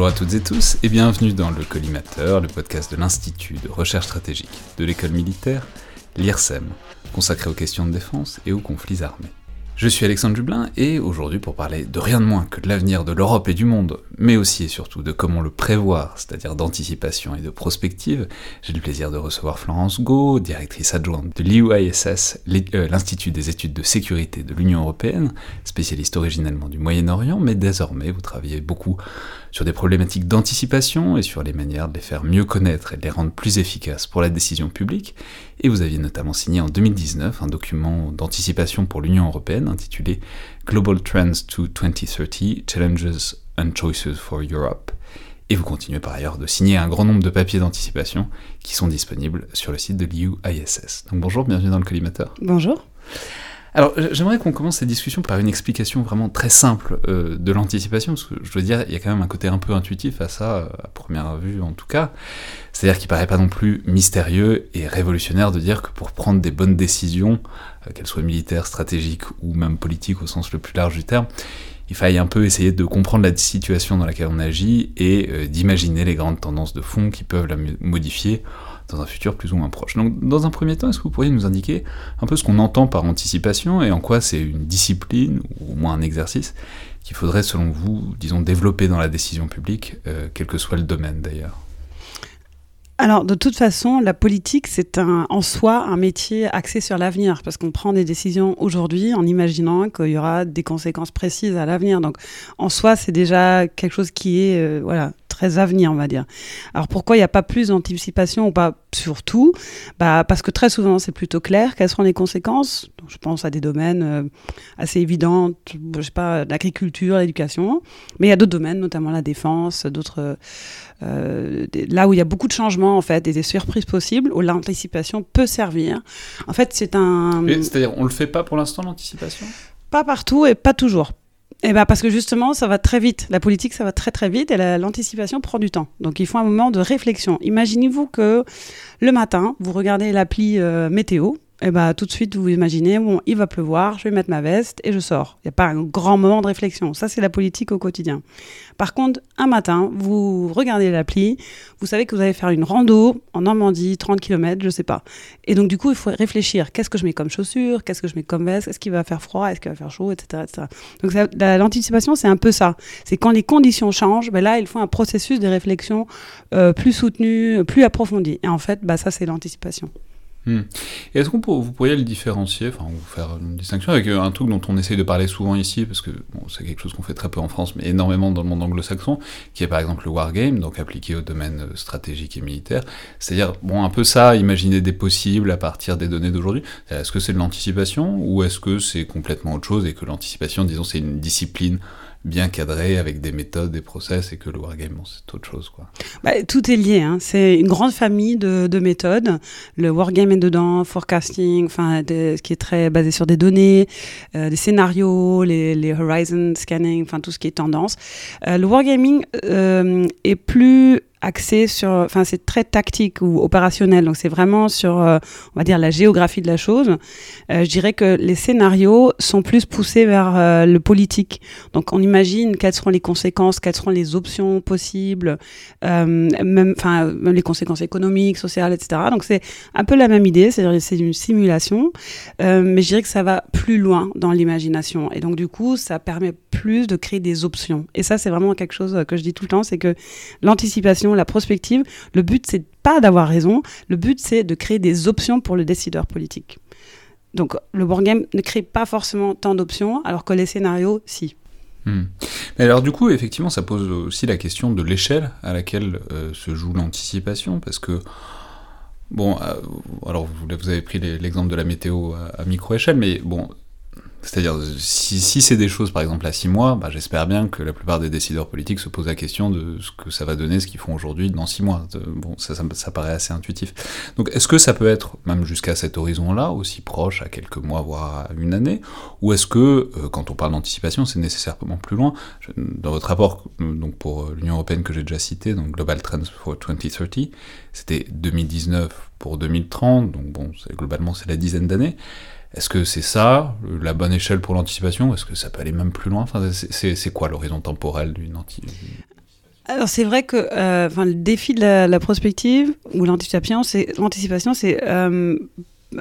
Bonjour à toutes et tous et bienvenue dans le Collimateur, le podcast de l'Institut de recherche stratégique de l'école militaire, l'IRSEM, consacré aux questions de défense et aux conflits armés. Je suis Alexandre Dublin et aujourd'hui pour parler de rien de moins que de l'avenir de l'Europe et du monde, mais aussi et surtout de comment le prévoir, c'est-à-dire d'anticipation et de prospective, j'ai le plaisir de recevoir Florence Go, directrice adjointe de l'IUISS, euh, l'Institut des études de sécurité de l'Union Européenne, spécialiste originellement du Moyen-Orient, mais désormais vous travaillez beaucoup sur des problématiques d'anticipation et sur les manières de les faire mieux connaître et de les rendre plus efficaces pour la décision publique, et vous aviez notamment signé en 2019 un document d'anticipation pour l'Union Européenne intitulé Global Trends to 2030 Challenges and Choices for Europe. Et vous continuez par ailleurs de signer un grand nombre de papiers d'anticipation qui sont disponibles sur le site de l'IUISS. Donc bonjour, bienvenue dans le collimateur. Bonjour. Alors, j'aimerais qu'on commence cette discussion par une explication vraiment très simple euh, de l'anticipation, parce que je veux dire, il y a quand même un côté un peu intuitif à ça, à première vue en tout cas. C'est-à-dire qu'il paraît pas non plus mystérieux et révolutionnaire de dire que pour prendre des bonnes décisions, euh, qu'elles soient militaires, stratégiques ou même politiques au sens le plus large du terme, il faille un peu essayer de comprendre la situation dans laquelle on agit et euh, d'imaginer les grandes tendances de fond qui peuvent la modifier dans un futur plus ou moins proche. Donc, dans un premier temps, est-ce que vous pourriez nous indiquer un peu ce qu'on entend par anticipation et en quoi c'est une discipline, ou au moins un exercice, qu'il faudrait, selon vous, disons, développer dans la décision publique, euh, quel que soit le domaine d'ailleurs? Alors, de toute façon, la politique, c'est en soi un métier axé sur l'avenir, parce qu'on prend des décisions aujourd'hui en imaginant qu'il y aura des conséquences précises à l'avenir. Donc, en soi, c'est déjà quelque chose qui est, euh, voilà, très avenir, on va dire. Alors pourquoi il n'y a pas plus d'anticipation ou pas surtout? Bah, Parce que très souvent, c'est plutôt clair quelles seront les conséquences. je pense à des domaines euh, assez évidents, je sais pas, l'agriculture, l'éducation. Mais il y a d'autres domaines, notamment la défense, d'autres. Euh, là où il y a beaucoup de changements, en fait, et des surprises possibles, où l'anticipation peut servir. En fait, c'est un. C'est-à-dire, on ne le fait pas pour l'instant, l'anticipation? Pas partout et pas toujours. Eh ben parce que justement, ça va très vite. La politique, ça va très très vite et l'anticipation prend du temps. Donc il faut un moment de réflexion. Imaginez-vous que le matin, vous regardez l'appli euh, météo et eh bah, tout de suite, vous imaginez, bon, il va pleuvoir, je vais mettre ma veste et je sors. Il n'y a pas un grand moment de réflexion. Ça, c'est la politique au quotidien. Par contre, un matin, vous regardez l'appli, vous savez que vous allez faire une rando en Normandie, 30 km, je sais pas. Et donc, du coup, il faut réfléchir. Qu'est-ce que je mets comme chaussures? Qu'est-ce que je mets comme veste? Est-ce qu'il va faire froid? Est-ce qu'il va faire chaud? Etc. etc. Donc, l'anticipation, c'est un peu ça. C'est quand les conditions changent, ben là, il faut un processus de réflexion euh, plus soutenu, plus approfondi. Et en fait, bah, ça, c'est l'anticipation. Hmm. Est-ce que vous pourriez le différencier, enfin, vous faire une distinction avec euh, un truc dont on essaye de parler souvent ici, parce que c'est quelque chose qu'on fait très peu en France, mais énormément dans le monde anglo-saxon, qui est par exemple le wargame, donc appliqué au domaine euh, stratégique et militaire. C'est-à-dire, bon, un peu ça, imaginer des possibles à partir des données d'aujourd'hui. Est-ce que c'est de l'anticipation, ou est-ce que c'est complètement autre chose, et que l'anticipation, disons, c'est une discipline bien cadré avec des méthodes, des process, et que le wargame, c'est autre chose. Quoi. Bah, tout est lié. Hein. C'est une grande famille de, de, méthodes. Le wargame est dedans, forecasting, enfin, ce qui est très basé sur des données, euh, des scénarios, les, les, horizon scanning, enfin tout ce qui est tendance. Euh, le wargaming euh, est plus axé sur, enfin c'est très tactique ou opérationnel, donc c'est vraiment sur, euh, on va dire la géographie de la chose. Euh, je dirais que les scénarios sont plus poussés vers euh, le politique. Donc on imagine quelles seront les conséquences, quelles seront les options possibles, même, enfin les conséquences économiques, sociales, etc. Donc c'est un peu la même idée, c'est-à-dire c'est une simulation, mais je dirais que ça va plus loin dans l'imagination et donc du coup ça permet plus de créer des options. Et ça c'est vraiment quelque chose que je dis tout le temps, c'est que l'anticipation la prospective, le but, c'est pas d'avoir raison, le but, c'est de créer des options pour le décideur politique. Donc, le wargame ne crée pas forcément tant d'options, alors que les scénarios, si. Hmm. Mais alors du coup, effectivement, ça pose aussi la question de l'échelle à laquelle euh, se joue l'anticipation, parce que, bon, euh, alors vous, avez pris l'exemple de la météo à micro-échelle, mais bon, c'est-à-dire, si, si c'est des choses, par exemple, à six mois, bah, j'espère bien que la plupart des décideurs politiques se posent la question de ce que ça va donner, ce qu'ils font aujourd'hui dans six mois. Bon, ça, ça, ça, paraît assez intuitif. Donc, est-ce que ça peut être, même jusqu'à cet horizon-là, aussi proche, à quelques mois, voire à une année? Ou est-ce que, euh, quand on parle d'anticipation, c'est nécessairement plus loin? Dans votre rapport, donc pour euh, l'Union Européenne que j'ai déjà cité, donc Global Trends for 2030, c'était 2019 pour 2030, donc bon, globalement, c'est la dizaine d'années. Est-ce que c'est ça, la bonne échelle pour l'anticipation Est-ce que ça peut aller même plus loin? Enfin, C'est quoi l'horizon temporel d'une anticipation Alors c'est vrai que euh, enfin, le défi de la, prospective ou l'anticipation, c'est l'anticipation, c'est euh,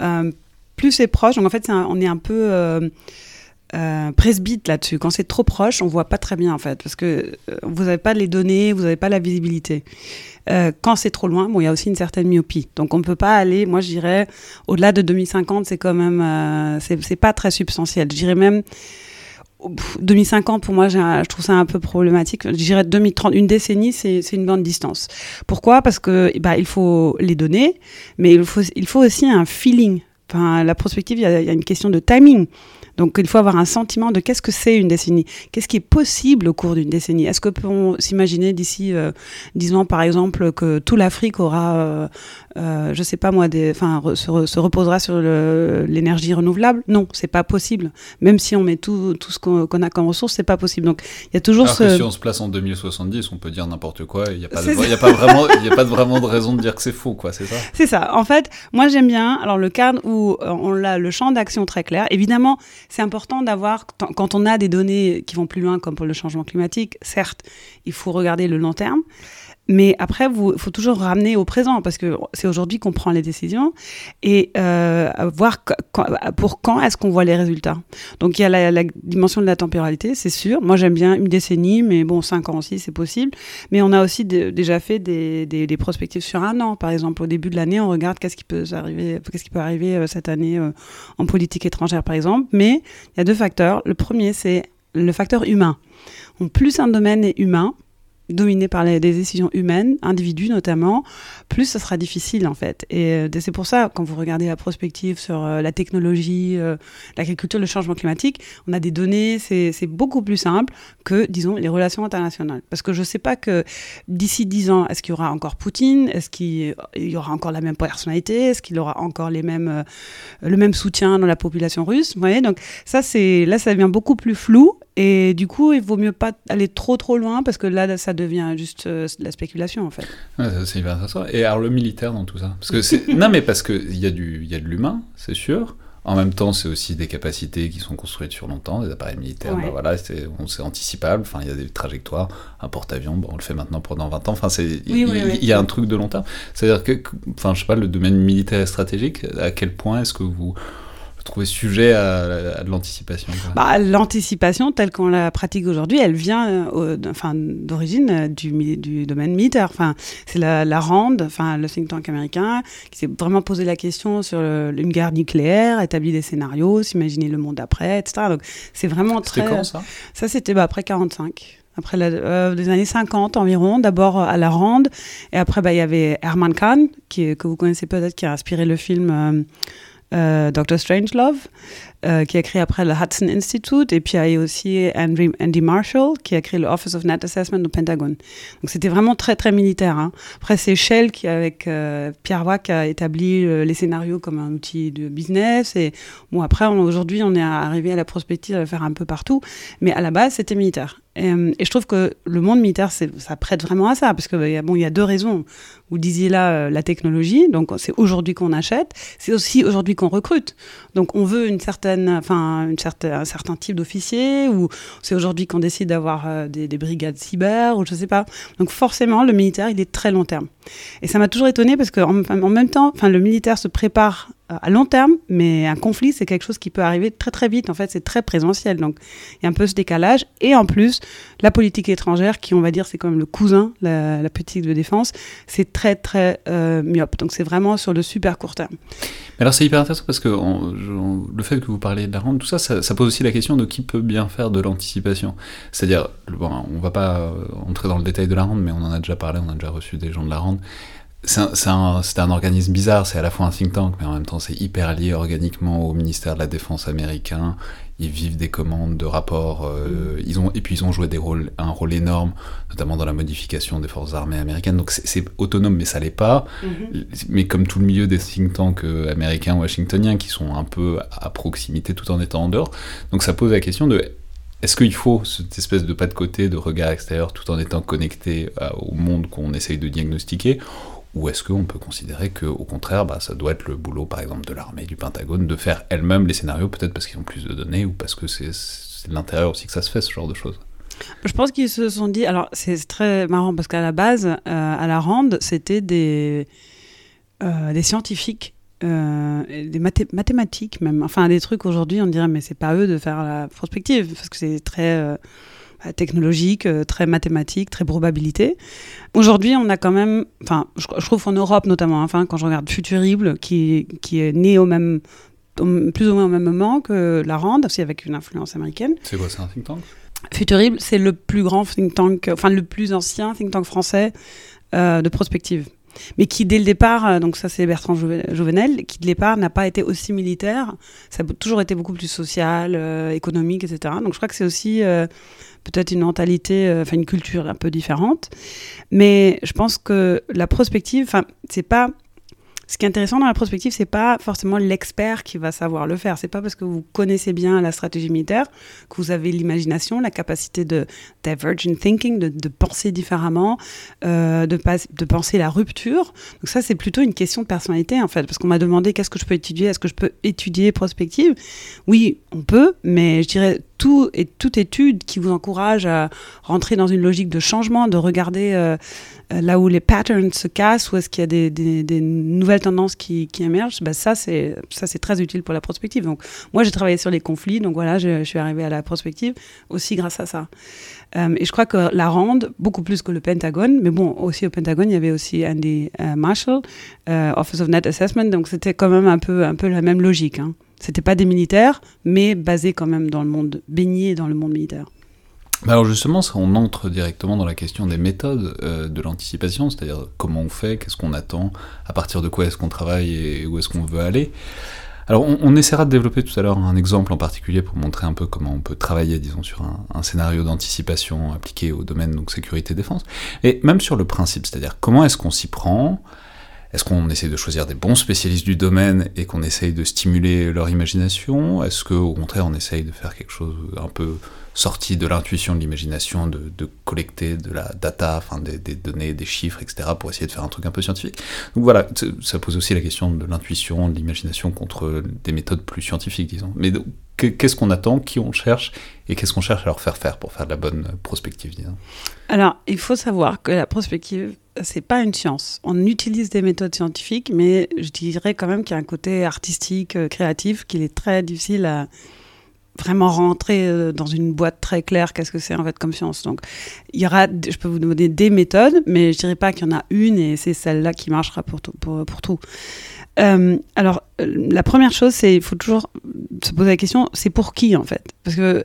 euh, plus c'est proche. Donc en fait, on est un peu euh, presbyte là-dessus. Quand c'est trop proche, on voit pas très bien en fait, parce que euh, vous n'avez pas les données, vous n'avez pas la visibilité. Euh, quand c'est trop loin, bon, il y a aussi une certaine myopie. Donc on ne peut pas aller, moi je dirais, au-delà de 2050, c'est quand même, c'est pas très substantiel. Je dirais même. pff, 2050 pour moi je trouve ça un peu problématique je dirais 2030 une décennie c'est une bonne distance pourquoi? Parce que bah, il faut les données mais il faut aussi un feeling enfin la prospective il y a une question de timing donc il faut avoir un sentiment de qu'est-ce que c'est une décennie? Qu'est-ce qui est possible au cours d'une décennie? Est-ce que peut-on s'imaginer d'ici euh, 10 ans par exemple que tout l'Afrique aura euh, euh, je sais pas moi des enfin re- se, re- se reposera sur l'énergie renouvelable? Non c'est pas possible même si on met tout, tout ce qu'on a comme ressources, c'est pas possible. Donc il y a toujours Alors ce. que si on se place en 2070, on peut dire n'importe quoi, il n'y a, pas de- y a pas vraiment il a pas de- vraiment de raison de dire que c'est faux, quoi, c'est ça? C'est ça. En fait, moi j'aime bien. Alors le cadre où euh, on a le champ d'action très clair. Évidemment, c'est important d'avoir quand- on a des données qui vont plus loin, comme pour le changement climatique. Certes, il faut regarder le long terme. Mais après, il faut toujours ramener au présent, parce que c'est aujourd'hui qu'on prend les décisions, et euh, voir pour quand est-ce qu'on voit les résultats. Donc il y a la, dimension de la temporalité, c'est sûr. Moi j'aime bien une décennie, mais bon, cinq ans aussi, c'est possible. Mais on a aussi déjà fait des, des, prospectives sur un an. Par exemple, au début de l'année, on regarde qu'est-ce qui peut arriver, qu'est-ce qui peut arriver euh, cette année euh, en politique étrangère, par exemple. Mais il y a deux facteurs. Le premier, c'est le facteur humain. Plus un domaine est humain, dominé par les, des décisions humaines, individus notamment, plus ça sera difficile en fait. Et euh, c'est pour ça, quand vous regardez la prospective sur euh, la technologie, euh, l'agriculture, le changement climatique, on a des données, c'est beaucoup plus simple que, disons, les relations internationales. Parce que je ne sais pas que d'ici 10 ans, est-ce qu'il y aura encore Poutine? Est-ce qu'il y aura encore la même personnalité? Est-ce qu'il aura encore les mêmes, le même soutien dans la population russe? Vous voyez, donc ça, c'est là, ça devient beaucoup plus flou. Et du coup, il vaut mieux pas aller trop trop loin parce que là, ça devient juste euh, de la spéculation en fait. Ouais, ça, c'est hyper intéressant. Et alors le militaire dans tout ça? Parce que c'est non mais parce que il y a du y a de l'humain, c'est sûr. En même temps, c'est aussi des capacités qui sont construites sur longtemps, des appareils militaires. Ouais. bah voilà, c'est on- c'est anticipable. Enfin, il y a des trajectoires. Un porte-avions, bon, on le fait maintenant pendant 20 ans. Enfin, c'est il Oui, oui, il- oui. y a un truc de long terme. C'est-à-dire que, que- enfin, je sais pas, le domaine militaire et stratégique. À quel point est-ce que vous le trouvez sujet à, à de l'anticipation Bah, L'anticipation telle qu'on la pratique aujourd'hui, elle vient euh, enfin, d'origine euh, du, domaine militaire. Enfin, c'est la, la RAND, enfin, le think tank américain, qui s'est vraiment posé la question sur le- une guerre nucléaire, établi des scénarios, s'imaginer le monde après, etc. Donc c'est vraiment très. C'était quand ça? Ça, c'était bah, après 45. Après la, euh, les années 50 environ, d'abord à la Rande, et après bah, il y avait Herman Kahn, qui, que vous connaissez peut-être, qui a inspiré le film euh, euh, Doctor Strangelove, euh, qui a créé après le Hudson Institute, et puis il y a aussi Andy, Marshall, qui a créé le Office of Net Assessment au Pentagone. Donc c'était vraiment très très militaire. hein. Après c'est Shell qui, avec euh, Pierre Wack, a établi les scénarios comme un outil de business, et bon après aujourd'hui on est arrivé à la prospective à le faire un peu partout, mais à la base c'était militaire. Et, euh, et je trouve que le monde militaire, ça prête vraiment à ça, parce que a- bon, il y a deux raisons. Vous disiez là euh, la technologie, donc c'est aujourd'hui qu'on achète, c'est aussi aujourd'hui qu'on recrute. Donc on veut une certaine, enfin une certaine, un certain type d'officier, ou c'est aujourd'hui qu'on décide d'avoir euh, des, des brigades cyber, ou je sais pas. Donc forcément, le militaire, il est très long terme. Et ça m'a toujours étonné parce qu'en en même temps, enfin le militaire se prépare euh, à long terme, mais un conflit, c'est quelque chose qui peut arriver très très vite. En fait, c'est très présentiel. Donc, il y a un peu ce décalage. Et en plus, la politique étrangère, qui on va dire, c'est quand même le cousin, la, politique de défense, c'est très très euh, myope. Donc, c'est vraiment sur le super court terme. Mais alors c'est hyper intéressant parce que le fait que vous parliez de la rente, tout ça, ça, ça pose aussi la question de qui peut bien faire de l'anticipation. C'est-à-dire, bon, on va pas euh, entrer dans le détail de la rente, mais on en a déjà parlé, on a déjà reçu des gens de la rente. C'est un, organisme bizarre, c'est à la fois un think tank, mais en même temps c'est hyper lié organiquement au ministère de la Défense américain. Ils vivent des commandes de rapports, euh, ils ont, et puis ils ont joué des rôles, un rôle énorme, notamment dans la modification des forces armées américaines. Donc c'est- autonome, mais ça l'est pas mais comme tout le milieu des think tanks euh, américains washingtoniens qui sont un peu à proximité tout en étant en dehors. Donc ça pose la question de est-ce qu'il faut cette espèce de pas de côté, de regard extérieur tout en étant connecté à- au monde qu'on essaye de diagnostiquer? Ou est-ce qu'on peut considérer que, au contraire, bah, ça doit être le boulot, par exemple, de l'armée, du Pentagone, de faire elle-même les scénarios, peut-être parce qu'ils ont plus de données ou parce que c'est de l'intérieur aussi que ça se fait, ce genre de choses? Je pense qu'ils se sont dit. Alors, c'est très marrant parce qu'à la base, euh, à la Rande, c'était des, euh, scientifiques. des mathématiques même, enfin des trucs aujourd'hui on dirait mais c'est pas eux de faire la prospective parce que c'est très technologique, très mathématique, très probabilité. Aujourd'hui, on a quand même, enfin, je, trouve en Europe notamment, enfin, quand je regarde Futurible, qui, qui est né au même, plus ou moins au même moment que la Rande, aussi avec une influence américaine. C'est quoi, c'est un think tank? Futurible, c'est le plus grand think tank, enfin le plus ancien think tank français euh, de prospective. Mais qui, dès le départ, euh, donc ça c'est Bertrand Jouvenel, qui dès le départ n'a pas été aussi militaire, ça a toujours été beaucoup plus social, euh, économique, etc. Donc je crois que c'est aussi peut-être une mentalité, enfin une culture un peu différente. Mais je pense que la prospective, enfin, c'est pas ce qui est intéressant dans la prospective, c'est pas forcément l'expert qui va savoir le faire. C'est pas parce que vous connaissez bien la stratégie militaire que vous avez l'imagination, la capacité de divergent thinking, de, penser différemment, euh, de, de penser la rupture. Donc ça, c'est plutôt une question de personnalité en fait, parce qu'on m'a demandé qu'est-ce que je peux étudier, est-ce que je peux étudier prospective? Oui, on peut, mais je dirais tout et toute étude qui vous encourage à rentrer dans une logique de changement, de regarder euh, euh, là où les patterns se cassent, où est-ce qu'il y a des, nouvelles tendances qui, émergent, bah ça c'est ça c'est très utile pour la prospective. Donc moi j'ai travaillé sur les conflits, donc voilà je, suis arrivée à la prospective aussi grâce à ça. Euh, et je crois que la RAND, beaucoup plus que le Pentagone, mais bon aussi au Pentagone il y avait aussi Andy Marshall, Office of Net Assessment, donc c'était quand même un peu un peu la même logique. Hein. C'était pas des militaires, mais basés quand même dans le monde baigné dans le monde militaire. Bah alors justement, on entre directement dans la question des méthodes euh, de l'anticipation, c'est-à-dire comment on fait, qu'est-ce qu'on attend, à partir de quoi est-ce qu'on travaille et où est-ce qu'on veut aller. Alors on, essaiera de développer tout à l'heure un exemple en particulier pour montrer un peu comment on peut travailler, disons, sur un, scénario d'anticipation appliqué au domaine donc sécurité-défense, et même sur le principe, c'est-à-dire comment est-ce qu'on s'y prend, est-ce qu'on essaie de choisir des bons spécialistes du domaine et qu'on essaye de stimuler leur imagination? Est-ce qu'au contraire on essaye de faire quelque chose un peu sorti de l'intuition, de l'imagination, de, collecter de la data, enfin des, données, des chiffres, etc., pour essayer de faire un truc un peu scientifique? Donc voilà, ça pose aussi la question de l'intuition, de l'imagination contre des méthodes plus scientifiques, disons. Qu'est-ce qu'on attend, qui on cherche, et qu'est-ce qu'on cherche à leur faire faire pour faire de la bonne prospective, Alors, il faut savoir que la prospective, c'est pas une science. On utilise des méthodes scientifiques, mais je dirais quand même qu'il y a un côté artistique, euh, créatif, qu'il est très difficile à vraiment rentrer euh, dans une boîte très claire qu'est-ce que c'est en fait comme science. Donc, il y aura, je peux vous donner des méthodes, mais je dirais pas qu'il y en a une et c'est celle-là qui marchera pour tout. Pour tout. Euh, alors, euh, la première chose, c'est il faut toujours se poser la question, c'est pour qui en fait? Parce que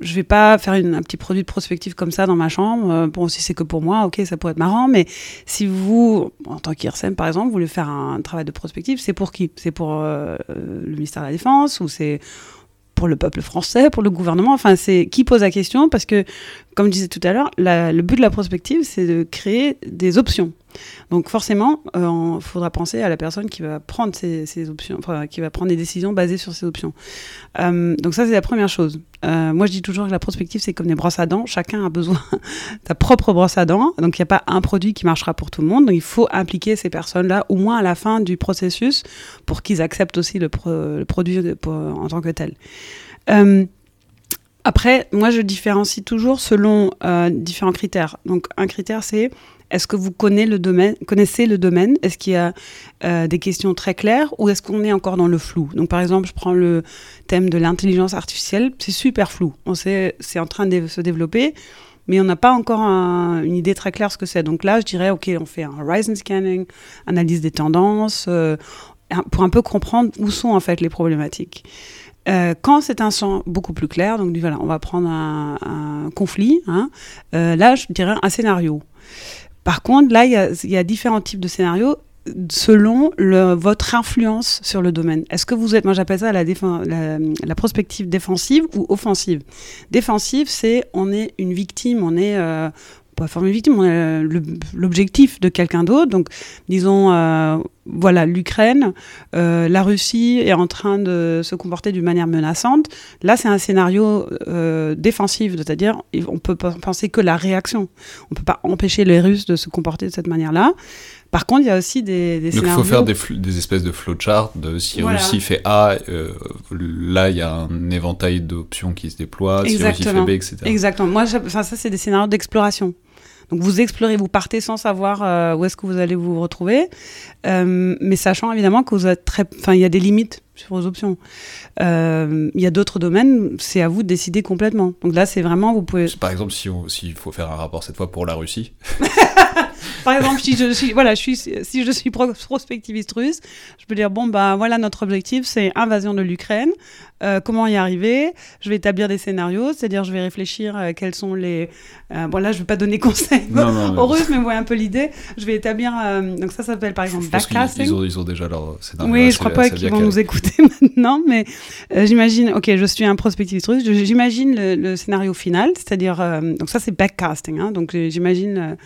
je vais pas faire un petit produit de prospective comme ça dans ma chambre. Bon, si c'est que pour moi, ok, ça pourrait être marrant, mais si vous, en tant qu'IRSEM par exemple, voulez faire un travail de prospective, c'est pour qui? C'est pour le ministère de la Défense ou c'est pour le peuple français, pour le gouvernement? Enfin, c'est qui pose la question? Parce que, comme je disais tout à l'heure, le but de la prospective, c'est de créer des options. Donc forcément, il euh, faudra penser à la personne qui va prendre ces, options, qui va prendre des décisions basées sur ces options. Euh, donc ça, c'est la première chose. Euh, moi, je dis toujours que la prospective, c'est comme des brosses à dents. Chacun a besoin de sa propre brosse à dents. Donc il n'y a pas un produit qui marchera pour tout le monde. Donc il faut impliquer ces personnes-là, au moins à la fin du processus, pour qu'ils acceptent aussi le, produit en tant que tel. Après, moi, je différencie toujours selon différents critères. Donc, un critère, c'est est-ce que vous connaissez le domaine, Est-ce qu'il y a euh, des questions très claires ou est-ce qu'on est encore dans le flou? Donc, par exemple, je prends le thème de l'intelligence artificielle, c'est super flou. On sait, c'est en train de se développer, mais on n'a pas encore une idée très claire de ce que c'est. Donc là, je dirais, ok, on fait un horizon scanning, analyse des tendances, euh, pour un peu comprendre où sont en fait les problématiques. Euh, quand c'est un champ beaucoup plus clair, donc voilà, on va prendre un, conflit, hein, là je dirais un scénario. Par contre, là, il y a, différents types de scénarios selon votre influence sur le domaine. Est-ce que vous êtes, moi j'appelle ça la, prospective défensive ou offensive? Défensive, c'est on est une victime, on est, euh, pas former une victime, on est l'objectif de quelqu'un d'autre. Donc, disons, euh, voilà, l'Ukraine, euh, la Russie est en train de se comporter d'une manière menaçante. Là, c'est un scénario euh, défensif, c'est-à-dire on peut penser que la réaction. On peut pas empêcher les Russes de se comporter de cette manière-là. Par contre, il y a aussi des, des Donc il faut faire des, espèces de flowchart de si Voilà. Russie fait A, euh, là il y a un éventail d'options qui se déploient, si Russie fait Exactement. B, etc. Exactement. Moi, enfin, ça, c'est des scénarios d'exploration. Donc, vous explorez, vous partez sans savoir euh, où est-ce que vous allez vous retrouver, euh, mais sachant évidemment que vous êtes très, enfin, il y a des limites sur vos options. Euh, Il y a d'autres domaines, c'est à vous de décider complètement. Donc là, c'est vraiment, vous pouvez, Par exemple, si on- s'il faut faire un rapport cette fois pour la Russie, par exemple, si je suis, voilà, je suis, si je suis pro- prospectiviste russe, je peux dire bon bah voilà notre objectif, c'est invasion de l'Ukraine. Euh, comment y arriver? Je vais établir des scénarios, c'est-à-dire je vais réfléchir euh, quels sont les. euh, bon là, je vais pas donner conseil non, non, aux Russes, mais vous voyez un peu l'idée. Je vais établir. euh, donc ça, ça s'appelle par exemple backcasting. ils ont, ils ont déjà leur scénario. Oui, je crois pas qu'ils vont nous écouter maintenant, mais euh, j'imagine, ok, je suis un prospectiviste russe, j'imagine le, le scénario final, c'est-à-dire, donc ça c'est backcasting, hein, donc j'imagine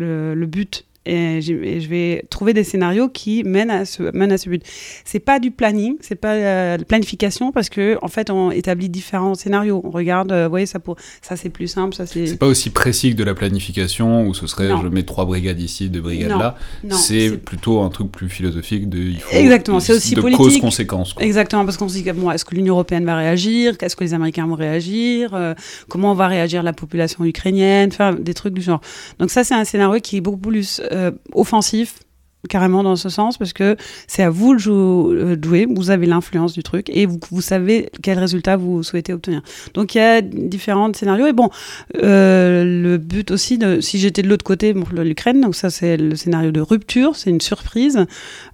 le, but. Et, je vais trouver des scénarios qui mènent à ce, mènent à ce but. C'est pas du planning, c'est pas euh, planification parce que en fait on établit différents scénarios. On regarde, euh, vous voyez ça pour ça c'est plus simple, ça c'est C'est pas aussi précis que de la planification où ce serait Non. je mets trois brigades ici, deux brigades Non, là. C'est plutôt un truc plus philosophique de il faut Exactement, c'est aussi de politique. cause-conséquence. quoi. Exactement, parce qu'on se dit bon, est-ce que l'Union européenne va réagir? Est-ce que les Américains vont réagir? Euh, Comment va réagir la population ukrainienne? Enfin, des trucs du genre. Donc ça, c'est un scénario qui est beaucoup plus euh, offensif, carrément dans ce sens, parce que c'est à vous de euh, jouer, vous avez l'influence du truc, et vous, savez quel résultat vous souhaitez obtenir. Donc il y a différents scénarios, et bon, euh, le but aussi, si j'étais de l'autre côté, bon, l'Ukraine, donc ça c'est le scénario de rupture, c'est une surprise.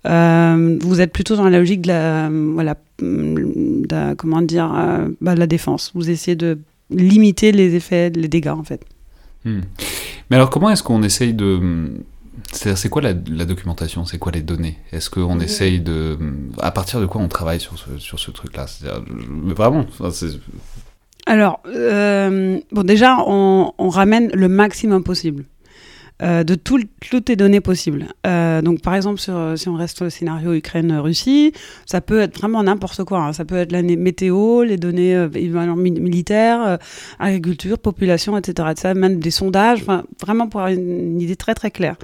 Vous êtes plutôt dans la logique de la, voilà, comment dire, bah, la défense. Vous essayez de limiter les effets, les dégâts en fait. Hmm. Mais alors, comment est-ce qu'on essaye de. C'est-à-dire, c'est quoi la, la documentation? C'est quoi les données? Est-ce qu'on essaye de. À partir de quoi on travaille sur ce, sur ce truc-là? Vraiment, Alors, euh, bon, déjà, on, on ramène le maximum possible. Euh, de tout, toutes les données possibles. Euh, donc, par exemple, sur, si on reste le scénario Ukraine-Russie, ça peut être vraiment n'importe quoi. hein. Ça peut être la météo, les données euh, militaires, euh, agriculture, population, etc. Ça, même des sondages, vraiment pour avoir une, une idée très très claire.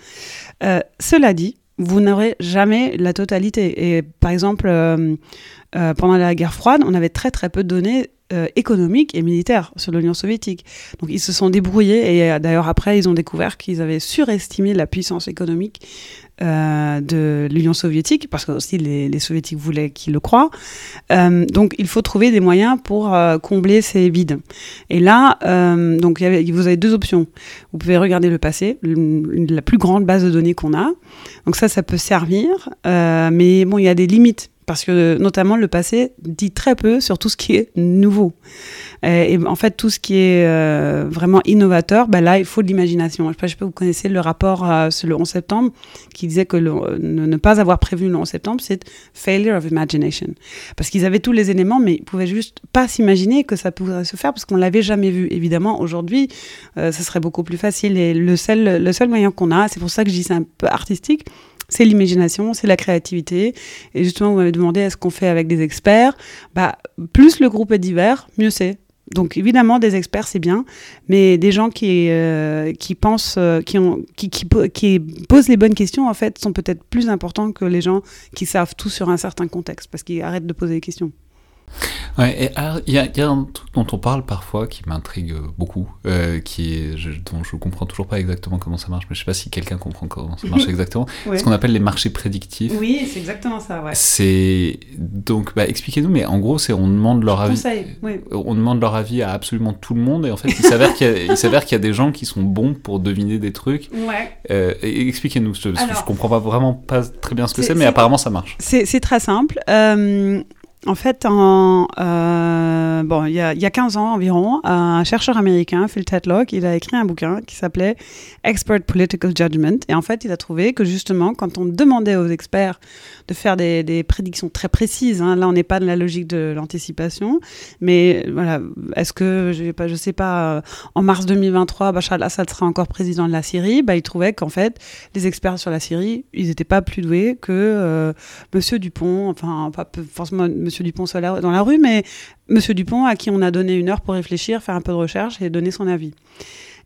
Euh, cela dit, vous n'aurez jamais la totalité. Et par exemple, euh, euh, pendant la guerre froide, on avait très très peu de données euh, économiques et militaires sur l'Union soviétique. Donc ils se sont débrouillés et euh, d'ailleurs après ils ont découvert qu'ils avaient surestimé la puissance économique euh, de l'Union soviétique parce que aussi les, soviétiques voulaient qu'ils le croient. Donc il faut trouver des moyens pour combler ces vides. Et là, donc vous avez deux options. Vous pouvez regarder le passé, la plus grande base de données qu'on a. Donc ça, ça peut servir, mais bon, il y a des limites parce que notamment le passé dit très peu sur tout ce qui est nouveau. Euh, Et, en fait, tout ce qui est euh, vraiment innovateur, ben là, il faut de l'imagination. Je ne sais pas si vous connaissez le rapport euh, sur le 11 septembre qui disait que ne, ne pas avoir prévu le 11 septembre, c'est failure of imagination. Parce qu'ils avaient tous les éléments, mais ils pouvaient juste pas s'imaginer que ça pourrait se faire parce qu'on l'avait jamais vu. Évidemment, aujourd'hui, euh, ça serait beaucoup plus facile. Et le seul, le seul moyen qu'on a, c'est pour ça que je dis c'est un peu artistique, c'est l'imagination, c'est la créativité. Et justement, vous m'avez demandé est-ce qu'on fait avec des experts? Bah, Plus le groupe est divers, mieux c'est. Donc évidemment, des experts, c'est bien, mais des gens qui, euh, qui pensent, euh, qui, qui, qui posent les bonnes questions, en fait, sont peut-être plus importants que les gens qui savent tout sur un certain contexte, parce qu'ils arrêtent de poser des questions. Ouais, et alors, il y, a- il y a un truc dont on parle parfois qui m'intrigue beaucoup, euh, qui est, je, dont je comprends toujours pas exactement comment ça marche, mais je sais pas si quelqu'un comprend comment ça marche exactement. Ouais. Ce qu'on appelle les marchés prédictifs. Oui, c'est exactement ça, ouais. C'est donc, bah, expliquez-nous, mais en gros, c'est on demande leur avis. Oui. On demande leur avis à absolument tout le monde et en fait, il s'avère qu'il y, qu'il y a des gens qui sont bons pour deviner des trucs. Ouais. Euh, expliquez-nous, parce que je comprends pas vraiment pas très bien ce que c'est- mais apparemment ça marche. C'est c'est très simple. Euh, en fait, euh, bon, il y, a, il y a 15 ans environ, un chercheur américain, Phil Tetlock, il a écrit un bouquin qui s'appelait Expert Political Judgment. Et en fait, il a trouvé que justement, quand on demandait aux experts de faire des, prédictions très précises, hein, là, on n'est pas dans la logique de l'anticipation, mais voilà, est-ce que, je ne sais pas, euh, en mars 2023, Bachar al-Assad sera encore président de la Syrie? Bah, Il trouvait qu'en fait, les experts sur la Syrie, ils n'étaient pas plus doués que euh, Monsieur Dupont, enfin, forcément Monsieur Dupont soit là- dans la rue, mais Monsieur Dupont à qui on a donné une heure pour réfléchir, faire un peu de recherche et donner son avis.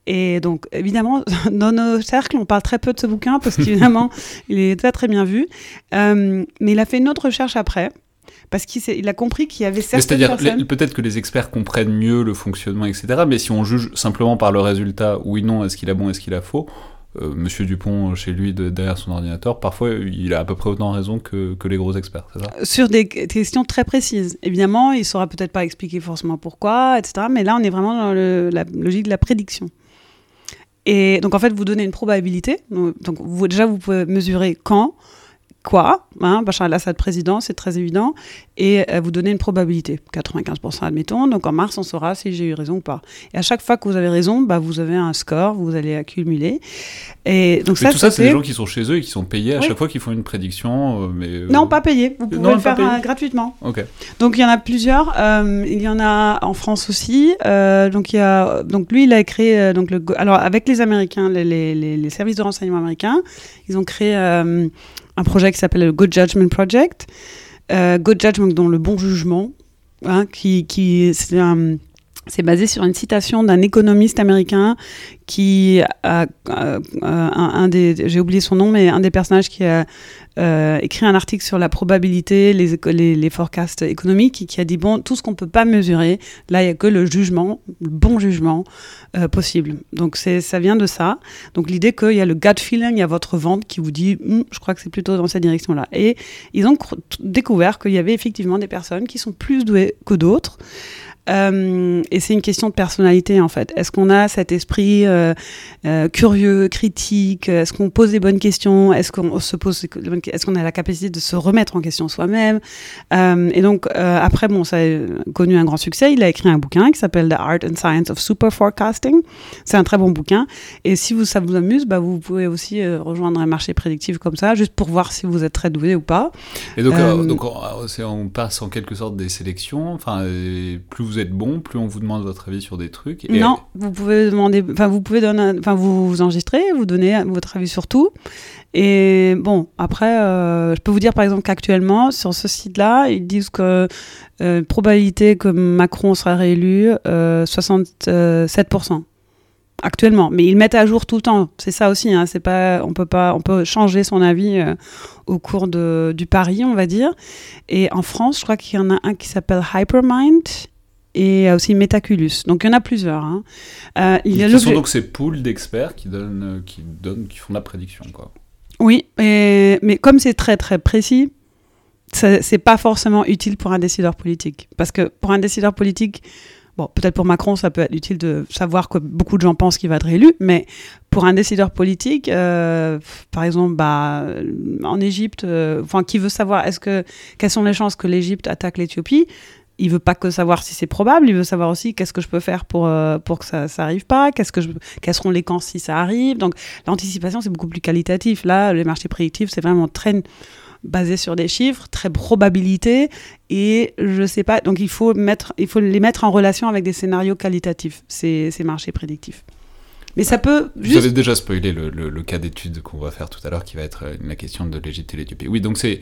Et donc, évidemment, dans nos cercles, on parle très peu de ce bouquin parce qu'évidemment, il est très très bien vu. Euh, mais il a fait une autre recherche après. Parce qu'il a compris qu'il y avait certaines C'est-à-dire, peut-être que les experts comprennent mieux le fonctionnement, etc. Mais si on juge simplement par le résultat, oui, non, est-ce qu'il a bon, est-ce qu'il a faux, euh, Monsieur Dupont, chez lui, de, derrière son ordinateur, parfois, il a à peu près autant raison que, que les gros experts, c'est ça? Sur des questions très précises. Évidemment, il ne saura peut-être pas expliquer forcément pourquoi, etc. Mais là, on est vraiment dans la logique de la prédiction. Et donc, en fait, vous donnez une probabilité. Donc, vous, déjà, vous pouvez mesurer quand, quoi, hein, Bachar el-Assad président, c'est très évident, et euh, vous donnez une probabilité, 95% admettons, donc en mars on saura si j'ai eu raison ou pas. Et à chaque fois que vous avez raison, bah, vous avez un score, vous allez accumuler. Et donc mais ça, tout ça, c'est des gens qui sont chez eux et qui sont payés à oui. chaque fois qu'ils font une prédiction, euh, mais... Euh... Non, pas payés, vous pouvez non, le faire euh, gratuitement. Ok. Donc il y en a plusieurs, il y en a en France aussi, donc, il y a, donc lui il a créé, donc le, alors avec les Américains, les, les, les, services de renseignement américains, ils ont créé un projet qui s'appelle le Good Judgment Project. Euh, Good Judgment, dont le bon jugement, hein, qui, qui c'est un c'est basé sur une citation d'un économiste américain qui a euh, un, un, des j'ai oublié son nom mais un des personnages qui a euh, écrit un article sur la probabilité les les, forecasts économiques et qui a dit bon tout ce qu'on peut pas mesurer là il y a que le jugement le bon jugement euh, possible. Donc c'est ça vient de ça. Donc l'idée qu'il y a le gut feeling il y a votre ventre qui vous dit hm, je crois que c'est plutôt dans cette direction là et ils ont découvert qu'il y avait effectivement des personnes qui sont plus douées que d'autres euh, et c'est une question de personnalité en fait. Est-ce qu'on a cet esprit euh, euh, curieux, critique? Est-ce qu'on pose des bonnes questions? Est-ce qu'on se pose Est-ce qu'on a la capacité de se remettre en question soi-même? Et donc après, bon, ça a connu un grand succès. Il a écrit un bouquin qui s'appelle The Art and Science of Super Forecasting. C'est un très bon bouquin. Et si vous, ça vous amuse, bah, vous pouvez aussi rejoindre un marché prédictif comme ça, juste pour voir si vous êtes très doué ou pas. Et donc, donc on, on, passe en quelque sorte des sélections. Enfin, plus vous êtes bon, plus on vous demande votre avis sur des trucs. Et non, vous pouvez demander, enfin vous pouvez donner, enfin vous vous enregistrez, vous donnez votre avis sur tout. Et bon, après, euh, je peux vous dire par exemple qu'actuellement sur ce site-là, ils disent que euh, probabilité que Macron sera réélu, euh, 67% actuellement. Mais ils mettent à jour tout le temps. C'est ça aussi. Hein. C'est pas, on peut pas, on peut changer son avis euh, au cours de, du pari, on va dire. Et en France, je crois qu'il y en a un qui s'appelle Hypermind et aussi Metaculus. Donc il y en a plusieurs. Hein. Euh, il y a ce sont donc ces pools d'experts qui donnent, qui donnent, qui font de la prédiction, quoi. Oui, et, mais comme c'est très très précis, c'est pas forcément utile pour un décideur politique. Parce que pour un décideur politique, bon, peut-être pour Macron, ça peut être utile de savoir que beaucoup de gens pensent qu'il va être réélu, mais pour un décideur politique, euh, par exemple, bah, en Égypte, euh, enfin, qui veut savoir est-ce que quelles sont les chances que l'Égypte attaque l'Éthiopie il veut pas que savoir si c'est probable, il veut savoir aussi qu'est-ce que je peux faire pour, euh, pour que ça, ça arrive pas, qu'est-ce que je, quels seront les camps si ça arrive. Donc l'anticipation, c'est beaucoup plus qualitatif. Là, les marchés prédictifs, c'est vraiment très basé sur des chiffres, très probabilité, et je sais pas. Donc il faut, mettre, il faut les mettre en relation avec des scénarios qualitatifs, ces, ces marchés prédictifs. Mais ça peut. Juste... Vous avez déjà spoilé le, le, le cas d'étude qu'on va faire tout à l'heure, qui va être la question de l'Éthiopie. Oui, donc c'est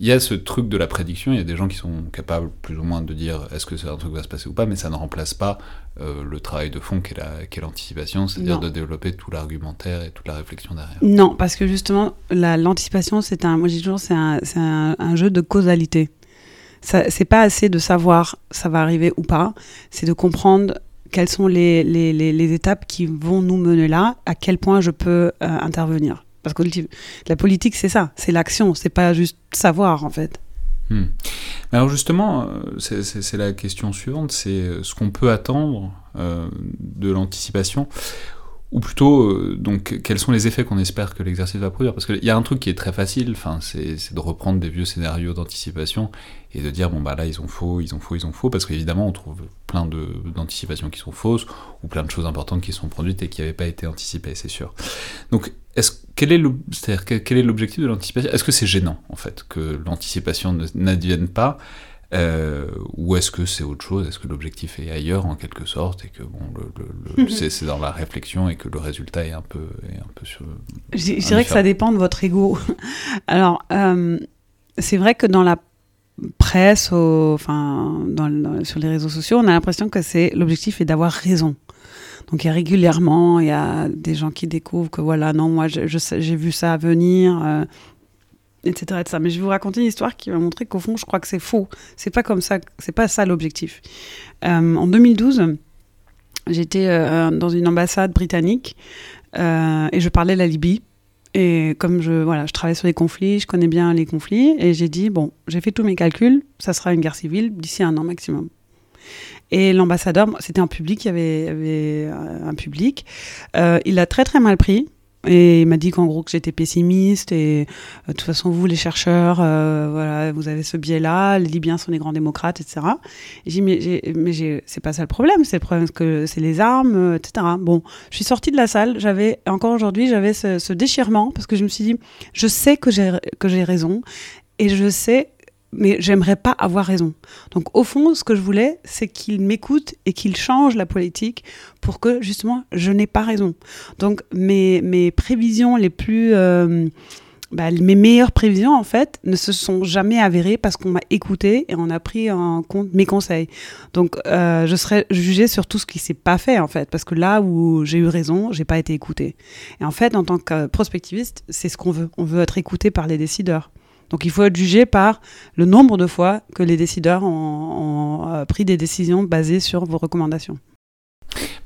il y a ce truc de la prédiction, il y a des gens qui sont capables plus ou moins de dire est-ce que un truc va se passer ou pas, mais ça ne remplace pas euh, le travail de fond qu'est l'anticipation, c'est-à-dire de développer tout l'argumentaire et toute la réflexion derrière. Non, parce que justement, l'anticipation, c'est un, moi je dis toujours, c'est un, un, un, jeu de causalité. C'est pas assez de savoir ça va arriver ou pas, c'est de comprendre quelles sont les, les, les, les, étapes qui vont nous mener là, à quel point je peux euh, intervenir. Parce que la politique, c'est ça, c'est l'action, c'est pas juste savoir en fait. Hmm. Alors justement, c'est la question suivante, c'est ce qu'on peut attendre euh, de l'anticipation, ou plutôt, euh, donc, quels sont les effets qu'on espère que l'exercice va produire? Parce qu'il y a un truc qui est très facile, enfin, c'est de reprendre des vieux scénarios d'anticipation et de dire, bon, bah là, ils ont faux, ils ont faux, ils ont faux, parce qu'évidemment, on trouve plein d'anticipations qui sont fausses, ou plein de choses importantes qui sont produites et qui n'avaient pas été anticipées, c'est sûr. Donc, est-ce quel est l'objectif de l'anticipation? Est-ce que c'est gênant, en fait, que l'anticipation n'advienne pas euh, ou est-ce que c'est autre chose? Est-ce que l'objectif est ailleurs en quelque sorte et que bon, le, le, c'est dans la réflexion et que le résultat est un peu, est un peu sur. Je, je dirais que ça dépend de votre ego. Alors, euh, c'est vrai que dans la presse, au, enfin, dans, dans, sur les réseaux sociaux, on a l'impression que c'est l'objectif est d'avoir raison. Donc il y a régulièrement, il y a des gens qui découvrent que voilà, non, moi j'ai vu ça venir, euh, etc.. Mais je vais vous raconter une histoire qui va montrer qu'au fond, je crois que c'est faux. C'est pas comme ça, c'est pas ça l'objectif. Euh, en 2012, j'étais euh, dans une ambassade britannique et je parlais la Libye. Et comme je, voilà, je travaille sur les conflits, je connais bien les conflits, et j'ai dit, bon, j'ai fait tous mes calculs, ça sera une guerre civile d'ici un an maximum. Et l'ambassadeur, c'était un public, il y avait, un public, euh, il a très très mal pris. Et il m'a dit qu'en gros que j'étais pessimiste et euh, de toute façon vous les chercheurs, euh, voilà, vous avez ce biais-là, les Libyens sont des grands démocrates, etc. Et j'ai dit mais, mais c'est pas ça le problème, c'est le problème que c'est les armes, etc. Bon, je suis sortie de la salle, j'avais encore aujourd'hui j'avais ce, ce, déchirement parce que je me suis dit je sais que j'ai que j'ai raison et je sais mais j'aimerais pas avoir raison. Donc au fond, ce que je voulais, c'est qu'il m'écoute et qu'il change la politique pour que justement je n'ai pas raison. Donc mes, mes prévisions les plus... Euh, bah, mes meilleures prévisions, en fait, ne se sont jamais avérées parce qu'on m'a écouté et on a pris en compte mes conseils. Donc, euh, je serais jugée sur tout ce qui s'est pas fait, en fait, parce que là où j'ai eu raison, j'ai pas été écoutée. Et en fait, en tant que prospectiviste, c'est ce qu'on veut. On veut être écouté par les décideurs. Donc il faut être jugé par le nombre de fois que les décideurs ont, euh, pris des décisions basées sur vos recommandations.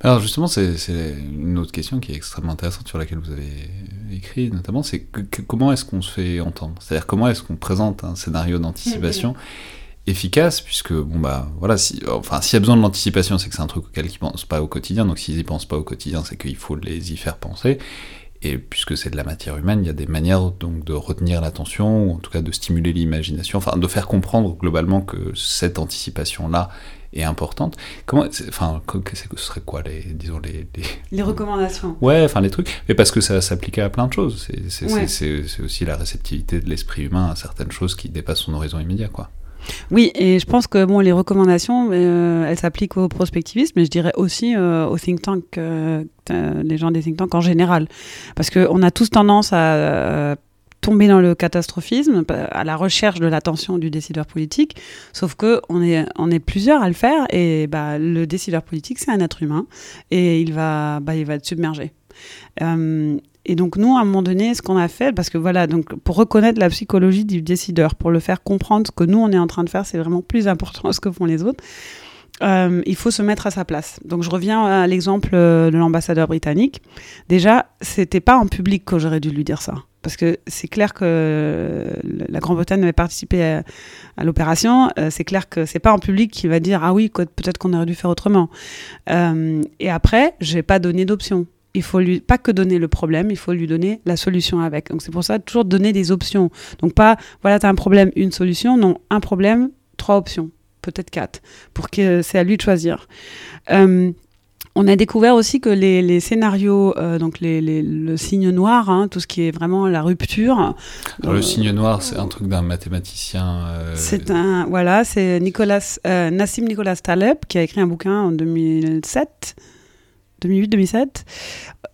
Alors justement, c'est une autre question qui est extrêmement intéressante sur laquelle vous avez écrit notamment, c'est comment est-ce qu'on se fait entendre? C'est-à-dire comment est-ce qu'on présente un scénario d'anticipation efficace, puisque bon bah voilà, si, enfin s'il y a besoin de l'anticipation, c'est que c'est un truc auquel ils pensent pas au quotidien, donc s'ils y pensent pas au quotidien, c'est qu'il faut les y faire penser. Et puisque c'est de la matière humaine, il y a des manières donc de retenir l'attention, ou en tout cas de stimuler l'imagination, enfin de faire comprendre globalement que cette anticipation-là est importante. Comment, enfin, ce serait quoi les, disons les, les, recommandations Ouais, enfin les trucs. Mais parce que ça s'appliquait à plein de choses. C'est aussi la réceptivité de l'esprit humain à certaines choses qui dépassent son horizon immédiat, quoi. Oui, et je pense que bon, les recommandations, euh, elles s'appliquent aux prospectivistes, mais je dirais aussi euh, aux think tanks, euh, les gens des think tanks en général. Parce qu'on a tous tendance à tomber dans le catastrophisme, à la recherche de l'attention du décideur politique, sauf que on est, on est plusieurs à le faire, et bah, le décideur politique, c'est un être humain, et il va, bah, il va être submergé. Et donc nous, à un moment donné, ce qu'on a fait, parce que voilà, donc pour reconnaître la psychologie du décideur, pour le faire comprendre que nous on est en train de faire, c'est vraiment plus important que ce que font les autres. Euh, il faut se mettre à sa place. Donc je reviens à l'exemple euh, de l'ambassadeur britannique. Déjà, c'était pas en public que j'aurais dû lui dire ça, parce que c'est clair que la Grande-Bretagne avait participé à, l'opération. Euh, c'est clair que c'est pas en public qu'il va dire ah oui peut-être qu'on aurait dû faire autrement. et après, j'ai pas donné d'option il faut lui pas que donner le problème, il faut lui donner la solution avec. Donc c'est pour ça toujours donner des options. Donc pas voilà, tu as un problème, une solution, non, un problème, trois options, peut-être quatre, pour que c'est à lui de choisir. Euh, on a découvert aussi que les, scénarios, euh, donc les, le signe noir, hein, tout ce qui est vraiment la rupture. Alors le euh, signe noir, c'est un truc d'un mathématicien. C'est un, voilà, c'est Nicolas, Nassim Nicolas Taleb qui a écrit un bouquin en 2007 2008-2007.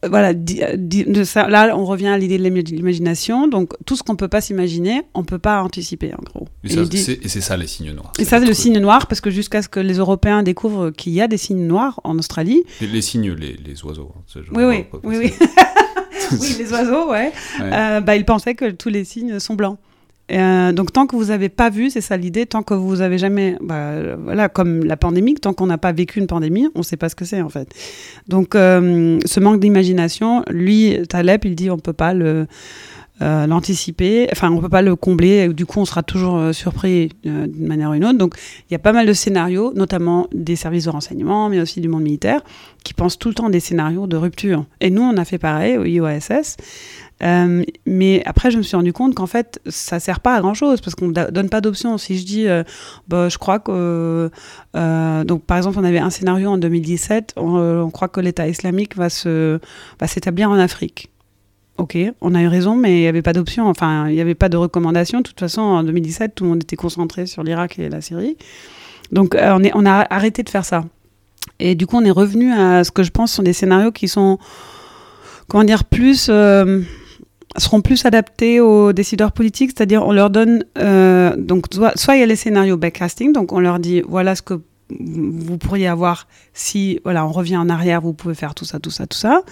Euh, voilà, de ça, là, on revient à l'idée de l'imagination. Donc, tout ce qu'on ne peut pas s'imaginer, on ne peut pas anticiper, en gros. Et, c'est ça les signes noirs. Et ça, c'est le signe noir, parce que jusqu'à ce que les Européens découvrent qu'il y a des signes noirs en Australie. Les, signes, les, les oiseaux. Hein, oui, oui, oui, oui. oui, les oiseaux, ouais. Euh, bah, ils pensaient que tous les signes sont blancs. Euh, donc tant que vous n'avez pas vu, c'est ça l'idée, tant que vous avez jamais, bah, voilà, comme la pandémie, tant qu'on n'a pas vécu une pandémie, on ne sait pas ce que c'est en fait. Donc euh, ce manque d'imagination, lui, Taleb, il dit on peut pas euh, l'anticiper, enfin on peut pas le combler, du coup on sera toujours surpris d'une manière ou d'une autre. Donc il y a pas mal de scénarios, notamment des services de renseignement, mais aussi du monde militaire, qui pensent tout le temps des scénarios de rupture. Et nous on a fait pareil au IOSS. Euh, mais après, je me suis rendu compte qu'en fait, ça sert pas à grand chose parce qu'on donne pas d'option. Si je dis, euh, bah, je crois que, euh, donc par exemple, on avait un scénario en 2017, on, croit que l'État islamique va s'établir en Afrique. Ok, on a eu raison, mais il n'y avait pas d'option. Enfin, il n'y avait pas de recommandation. De toute façon, en 2017, tout le monde était concentré sur l'Irak et la Syrie. Donc, on, est, on a arrêté de faire ça. Et du coup, on est revenu à ce que je pense sont des scénarios qui sont, comment dire, plus seront plus adaptés aux décideurs politiques, c'est-à-dire on leur donne euh, donc soit, il y a les scénarios backcasting, donc on leur dit voilà ce que vous pourriez avoir, si voilà, on revient en arrière, vous pouvez faire tout ça, tout ça, tout ça.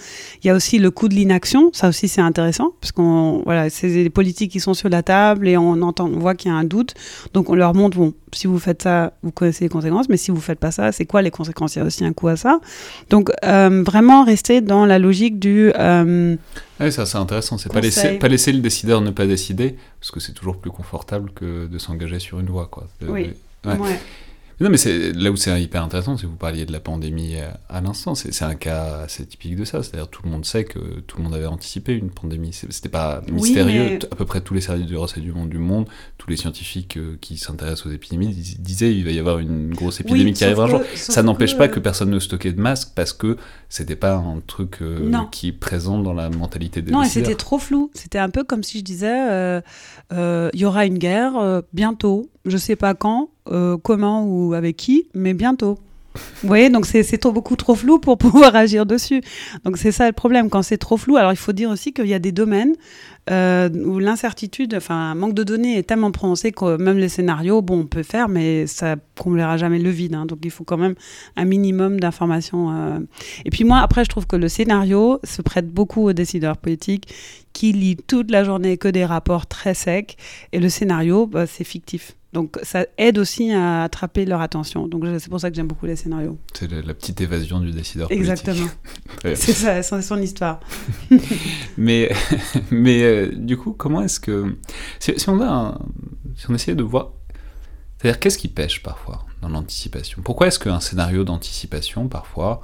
Il y a aussi le coût de l'inaction, ça aussi c'est intéressant, parce qu'on voilà, c'est des politiques qui sont sur la table et on entend, on voit qu'il y a un doute, donc on leur montre bon, si vous faites ça, vous connaissez les conséquences, mais si vous faites pas ça, c'est quoi les conséquences? Il y a aussi un coût à ça. Donc euh, vraiment rester dans la logique du. Euh, oui, ça c'est intéressant, c'est pas laisser, pas laisser le décideur ne pas décider, parce que c'est toujours plus confortable que de s'engager sur une voie, quoi. Oui. Ouais. Non, mais c'est là où c'est hyper intéressant, c'est que vous parliez de la pandémie à, l'instant. C'est un cas assez typique de ça. C'est-à-dire tout le monde sait que tout le monde avait anticipé une pandémie. C'était pas mystérieux. À peu près tous les services de renseignement du monde, du monde, tous les scientifiques euh, qui s'intéressent aux épidémies disaient il va y avoir une grosse épidémie qui arrivera un jour. Ça n'empêche pas que personne ne stockait de masques parce que c'était pas un truc euh, qui est présent dans la mentalité des Non, et c'était trop flou. C'était un peu comme si je disais euh, il y aura une guerre bientôt je sais pas quand, euh, comment ou avec qui, mais bientôt. Vous voyez, donc c'est beaucoup trop flou pour pouvoir agir dessus. Donc c'est ça le problème, quand c'est trop flou. Alors il faut dire aussi qu'il y a des domaines euh, où l'incertitude, enfin un manque de données est tellement prononcé que même les scénarios, bon, on peut faire, mais ça comblera jamais le vide. Hein. donc il faut quand même un minimum d'informations. Euh. Et puis moi, après, je trouve que le scénario se prête beaucoup aux décideurs politiques qui lisent toute la journée que des rapports très secs. Et le scénario, bah, c'est fictif. Donc ça aide aussi à attraper leur attention. Donc c'est pour ça que j'aime beaucoup les scénarios. C'est la, petite évasion du décideur Exactement. c'est ça, c'est son histoire. mais mais euh, du coup, comment est-ce que si, on a si on essayait de voir, c'est-à-dire qu'est-ce qui pêche parfois dans l'anticipation? Pourquoi est-ce qu'un scénario d'anticipation parfois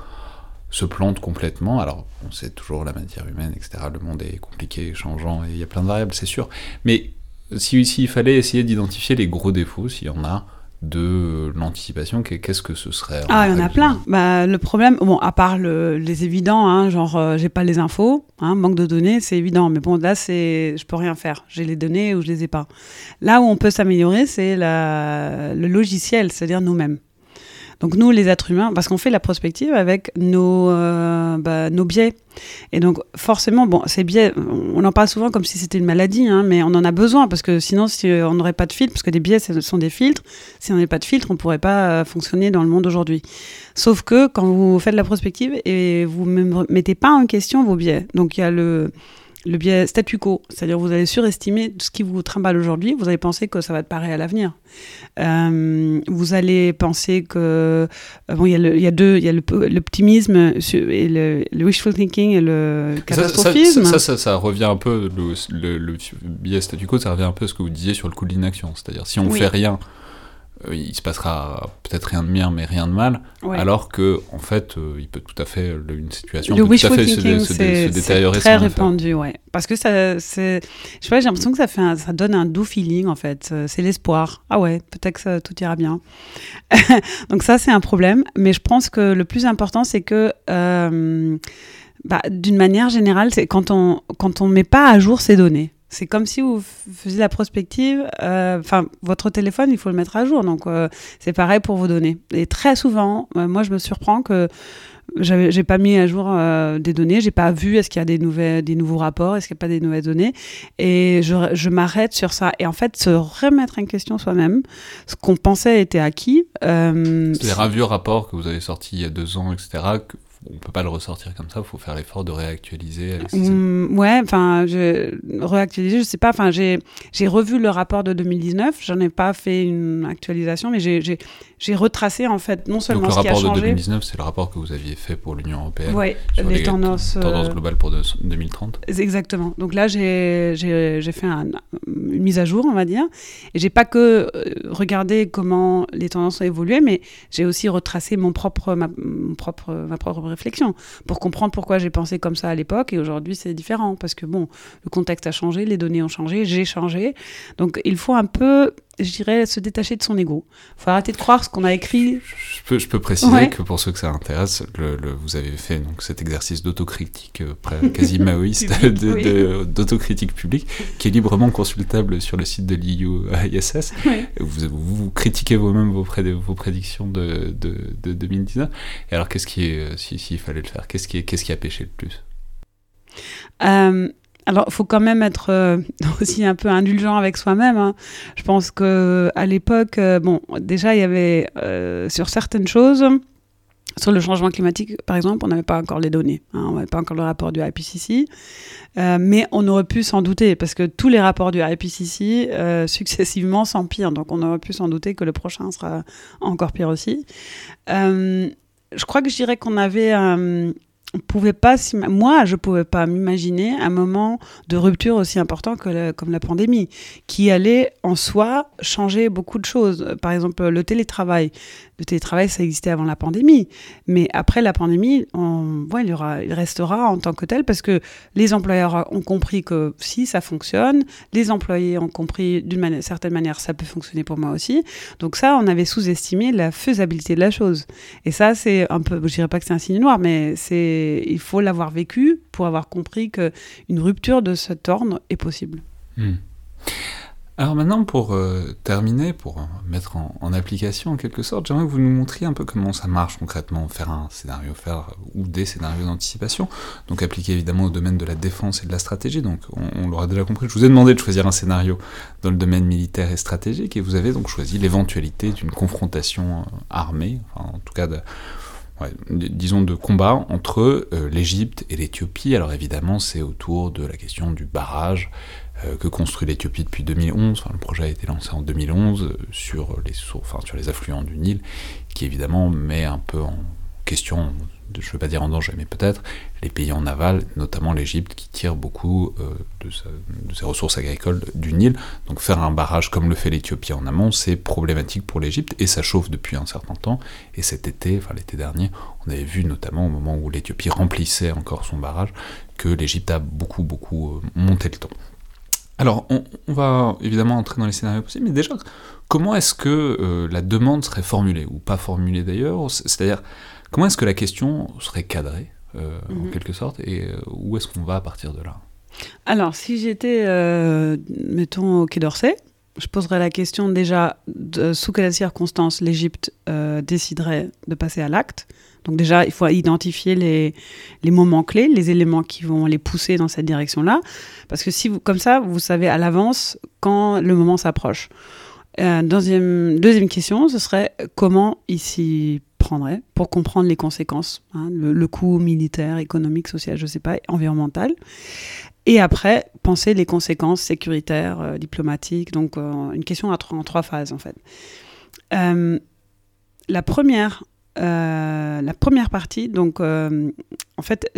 se plante complètement? Alors, on sait toujours la matière humaine, etc. Le monde est compliqué, changeant, et il y a plein de variables, c'est sûr. Mais s'il fallait essayer d'identifier les gros défauts, s'il y en a, de l'anticipation, qu'est-ce que ce serait Ah, il y en a plein. Bah, le problème, bon, à part les évidents, hein, genre euh, j'ai pas les infos, hein, manque de données, c'est évident. Mais bon, là, c'est, je peux rien faire. J'ai les données ou je les ai pas. Là où on peut s'améliorer, c'est le logiciel, c'est-à-dire nous-mêmes. Donc nous, les êtres humains, parce qu'on fait la prospective avec nos, euh, bah, nos biais. Et donc forcément, bon, ces biais, on en parle souvent comme si c'était une maladie, hein, mais on en a besoin parce que sinon, si on n'aurait pas de filtre, parce que des biais, ce sont des filtres, si on n'avait pas de filtre, on ne pourrait pas euh, fonctionner dans le monde aujourd'hui. Sauf que quand vous faites la prospective et vous ne mettez pas en question vos biais, donc il y a le le biais statu quo, c'est-à-dire vous allez surestimer ce qui vous trimballe aujourd'hui, vous allez penser que ça va être pareil à l'avenir. Euh, vous allez penser que euh, bon, il y, a le, y a deux, il y a l'optimisme et le, wishful thinking et le catastrophisme. Ça, ça, ça, revient un peu le, le, biais statu quo, ça revient un peu à ce que vous disiez sur le coup de l'inaction, c'est-à-dire si on ne fait rien il se passera peut-être rien de bien, mais rien de mal, alors que en fait, euh, il peut tout à fait une situation le peut tout à fait se, détériorer. C'est très répandu, ouais. Parce que ça, c'est, je sais pas, j'ai l'impression que ça fait, ça donne un doux feeling en fait. Euh, c'est l'espoir. Ah ouais, peut-être que tout ira bien. Donc ça, c'est un problème. Mais je pense que le plus important, c'est que bah, d'une manière générale, c'est quand on quand on met pas à jour ces données. C'est comme si vous faisiez la prospective. Euh, enfin, votre téléphone, il faut le mettre à jour. Donc, euh, c'est pareil pour vos données. Et très souvent, euh, moi, je me surprends que j'ai pas mis à jour des données. J'ai pas vu est-ce qu'il y a des, nouvelles, des nouveaux rapports, est-ce qu'il n'y a pas des nouvelles données. Et je, je m'arrête sur ça. Et en fait, se remettre en question soi-même, ce qu'on pensait était acquis. Un vieux rapport que vous avez sorti il y a deux ans, etc., on peut pas le ressortir comme ça, il faut faire l'effort de réactualiser. Mmh, ouais, enfin, réactualiser, je sais pas, enfin, j'ai revu le rapport de 2019, j'en ai pas fait une actualisation, mais j'ai retracé en fait non seulement ce qui a changé. le rapport de 2019, c'est le rapport que vous aviez fait pour l'Union européenne. Ouais, sur les, tendances, tendances, globales pour 2030. Exactement. Donc là, j'ai fait une mise à jour, on va dire, et j'ai pas que euh, regardé comment les tendances ont évolué, mais j'ai aussi retracé mon propre, ma, mon propre, ma propre pour comprendre pourquoi j'ai pensé comme ça à l'époque et aujourd'hui c'est différent parce que bon, le contexte a changé, les données ont changé, j'ai changé. Donc il faut un peu je dirais, se détacher de son ego. Il faut arrêter de croire ce qu'on a écrit. Je peux, je peux préciser que pour ceux que ça intéresse, le, vous avez fait donc, cet exercice d'autocritique euh, quasi maoïste, d'autocritique publique, qui est librement consultable sur le site de l'IUISS. Vous, vous, critiquez vous-même vos, vos, prédictions de, de, 2019. Et alors, qu'est-ce qui est, s'il si, fallait le faire, qu'est-ce qui, qu'est-ce qui a pêché le plus? Euh, alors, il faut quand même être euh, aussi un peu indulgent avec soi-même. Hein. Je pense que à l'époque, euh, bon, déjà, il y avait euh, sur certaines choses, sur le changement climatique, par exemple, on n'avait pas encore les données. Hein, on n'avait pas encore le rapport du IPCC. mais on aurait pu s'en douter, parce que tous les rapports du IPCC, successivement, s'empirent. Donc, on aurait pu s'en douter que le prochain sera encore pire aussi. je crois que je dirais qu'on avait on pouvait pas, moi, je pouvais pas m'imaginer un moment de rupture aussi important que comme la pandémie, qui allait en soi changer beaucoup de choses. Par exemple, le télétravail. Le télétravail, ça existait avant la pandémie, mais après la pandémie, on, il, y aura, il restera en tant que tel parce que les employeurs ont compris que si ça fonctionne, les employés ont compris d'une certaine manière ça peut fonctionner pour moi aussi. Donc ça, on avait sous-estimé la faisabilité de la chose. Et ça, c'est un peu, je dirais pas que c'est un signe noir, mais c'est il faut l'avoir vécu pour avoir compris qu'une rupture de cet ordre est possible. Hmm. Alors maintenant, pour euh, terminer, pour mettre en, application en quelque sorte, j'aimerais que vous nous montriez un peu comment ça marche concrètement, faire un scénario, faire ou des scénarios d'anticipation, donc appliqué évidemment au domaine de la défense et de la stratégie. Donc on, l'aura déjà compris, je vous ai demandé de choisir un scénario dans le domaine militaire et stratégique, et vous avez donc choisi l'éventualité d'une confrontation euh, armée, en tout cas de, disons, de combat entre euh, l'Égypte et l'Éthiopie. Alors évidemment, c'est autour de la question du barrage euh, que construit l'Éthiopie depuis 2011. le projet a été lancé en 2011 euh, sur, les, enfin, sur les affluents du Nil, qui évidemment met un peu en question je ne veux pas dire en danger, mais peut-être les pays en aval, notamment l'Égypte, qui tire beaucoup euh, de, ses ressources agricoles du Nil. Donc faire un barrage comme le fait l'Éthiopie en amont, c'est problématique pour l'Égypte, et ça chauffe depuis un certain temps. Et cet été, enfin l'été dernier, on avait vu notamment au moment où l'Éthiopie remplissait encore son barrage, que l'Égypte a beaucoup, beaucoup euh, monté le temps. Alors, on, va évidemment entrer dans les scénarios possibles, mais déjà, comment est-ce que euh, la demande serait formulée, ou pas formulée d'ailleurs? C'est-à-dire, Comment est-ce que la question serait cadrée, euh, en mhm. quelque sorte, et euh, où est-ce qu'on va à partir de là? Alors, si j'étais, euh, mettons, au Quai d'Orsay, je poserais la question déjà de, sous quelles circonstances l'Égypte déciderait de passer à l'acte. Donc déjà, il faut identifier les, les, moments clés, les éléments qui vont les pousser dans cette direction-là, parce que si vous, comme ça, vous savez à l'avance quand le moment s'approche. deuxième, deuxième question, ce serait comment ici pour comprendre les conséquences, hein, le, coût militaire, économique, social, je ne sais pas, environnemental. Et après, penser les conséquences sécuritaires, euh, diplomatiques. Donc, euh, une question en trois phases, en fait. Euh, la première, la première partie, donc, en fait,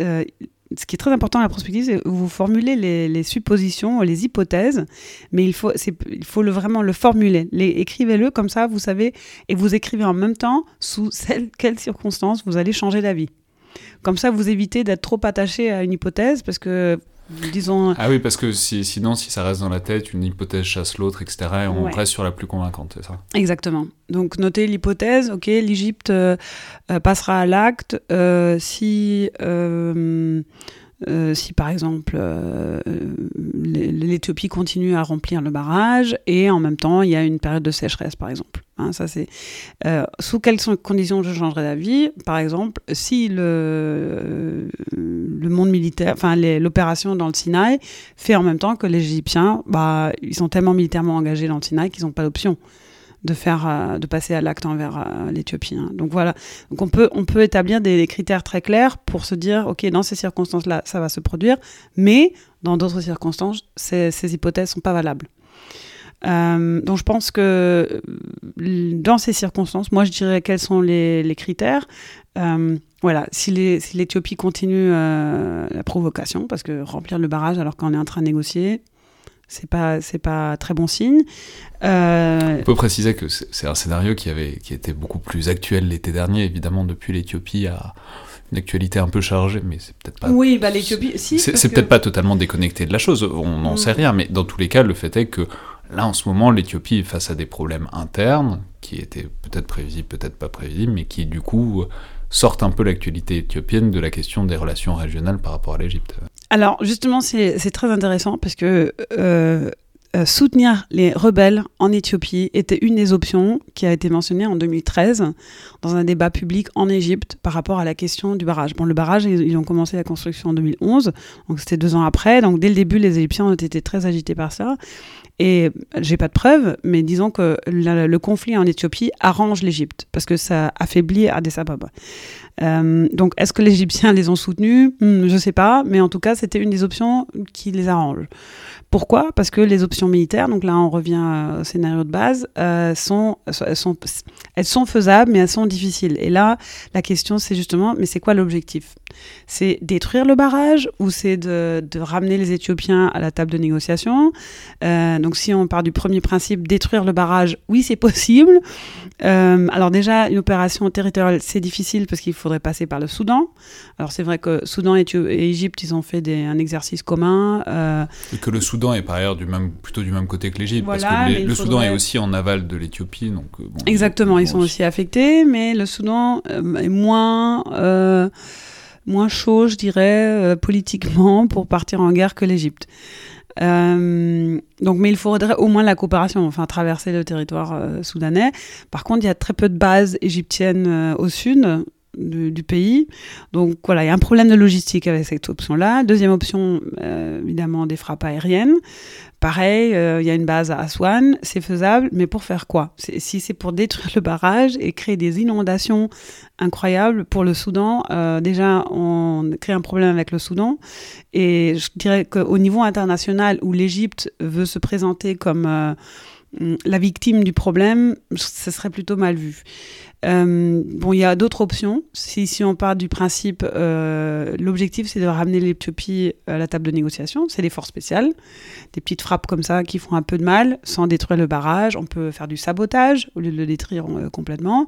ce qui est très important à la prospective, c'est que vous formulez les, suppositions, les hypothèses, mais il faut, il faut vraiment le formuler. Écrivez-le comme ça, vous savez, et vous écrivez en même temps sous quelles circonstances vous allez changer d'avis. Comme ça, vous évitez d'être trop attaché à une hypothèse, parce que disons. Ah oui, parce que sinon, si ça reste dans la tête, une hypothèse chasse l'autre, etc., et on reste sur la plus convaincante, c'est ça? Exactement. Donc, notez l'hypothèse, ok, l'Égypte euh, euh, passera à l'acte euh, si. par exemple l'Éthiopie continue à remplir le barrage et en même temps il y a une période de sécheresse par exemple. Hein, ça c'est sous quelles conditions je changerai d'avis? Par exemple, si le, le monde militaire, enfin l'opération dans le Sinaï fait en même temps que les Égyptiens, bah, ils sont tellement militairement engagés dans le Sinaï qu'ils n'ont pas d'option de faire, euh, de passer à l'acte envers euh, l'Éthiopie. Hein. Donc voilà. Donc on peut, on peut établir des, critères très clairs pour se dire, ok, dans ces circonstances-là, ça va se produire, mais dans d'autres circonstances, ces, ces hypothèses sont pas valables. Euh, donc je pense que dans ces circonstances, moi je dirais quels sont les, critères. Voilà, si l'Éthiopie continue la provocation, parce que remplir le barrage alors qu'on est en train de négocier, c'est pas c'est pas très bon signe. Euh... On peut préciser que c'est un scénario qui avait qui était beaucoup plus actuel l'été dernier, évidemment depuis l'Éthiopie à une actualité un peu chargée, mais c'est peut-être pas. Oui, bah l'Éthiopie, si. C'est peut-être pas totalement déconnecté de la chose, on n'en mm. sait rien, mais dans tous les cas, le fait est que là, en ce moment, l'Éthiopie est face à des problèmes internes qui étaient peut-être prévisibles, peut-être pas prévisibles, mais qui du coup sortent un peu l'actualité éthiopienne de la question des relations régionales par rapport à l'Égypte. Alors justement, c'est très intéressant parce que euh, euh, soutenir les rebelles en Éthiopie était une des options qui a été mentionnée en 2013 dans un débat public en Égypte par rapport à la question du barrage. Bon, le barrage, ils, ont commencé la construction en 2011, donc c'était deux ans après. Donc dès le début, les Égyptiens ont été très agités par ça. Et j'ai pas de preuves, mais disons que le conflit en Éthiopie arrange l'Égypte parce que ça affaiblit Addis Ababa. Euh, donc, est-ce que les Égyptiens les ont soutenus? Hmm, Je ne sais pas, mais en tout cas, c'était une des options qui les arrange. Pourquoi? Parce que les options militaires, donc là on revient au scénario de base, euh, sont, elles, sont, elles sont faisables, mais elles sont difficiles. Et là, la question c'est justement, mais c'est quoi l'objectif? C'est détruire le barrage ou c'est de, de, ramener les Éthiopiens à la table de négociation euh, Donc si on part du premier principe, détruire le barrage, oui c'est possible. Euh, alors déjà, une opération territoriale, c'est difficile parce qu'il faudrait passer par le Soudan. Alors c'est vrai que Soudan et, Égypte, ils ont fait des, un exercice commun. Euh, et que le Soudan est par ailleurs du même, plutôt du même côté que l'Égypte, parce que le Soudan est aussi en aval de l'Éthiopie. Donc, Exactement, ils sont aussi affectés, mais le Soudan est moins, moins chaud, je dirais, politiquement pour partir en guerre que l'Égypte. donc, mais il faudrait au moins la coopération, enfin traverser le territoire soudanais. Par contre, il y a très peu de bases égyptiennes au sud, du, pays. Donc voilà, il y a un problème de logistique avec cette option-là. Deuxième option, euh, évidemment, des frappes aériennes. Pareil, euh, il y a une base à Aswan, c'est faisable, mais pour faire quoi? Si c'est pour détruire le barrage et créer des inondations incroyables pour le Soudan, euh, déjà on crée un problème avec le Soudan. Et je dirais qu'au niveau international, où l'Égypte veut se présenter comme la victime du problème, ce serait plutôt mal vu. Euh, bon, il y a d'autres options. Si, on part du principe, euh, l'objectif c'est de ramener l'Éthiopie à la table de négociation, c'est des forces spéciales, des petites frappes comme ça qui font un peu de mal sans détruire le barrage. On peut faire du sabotage au lieu de le détruire euh, complètement.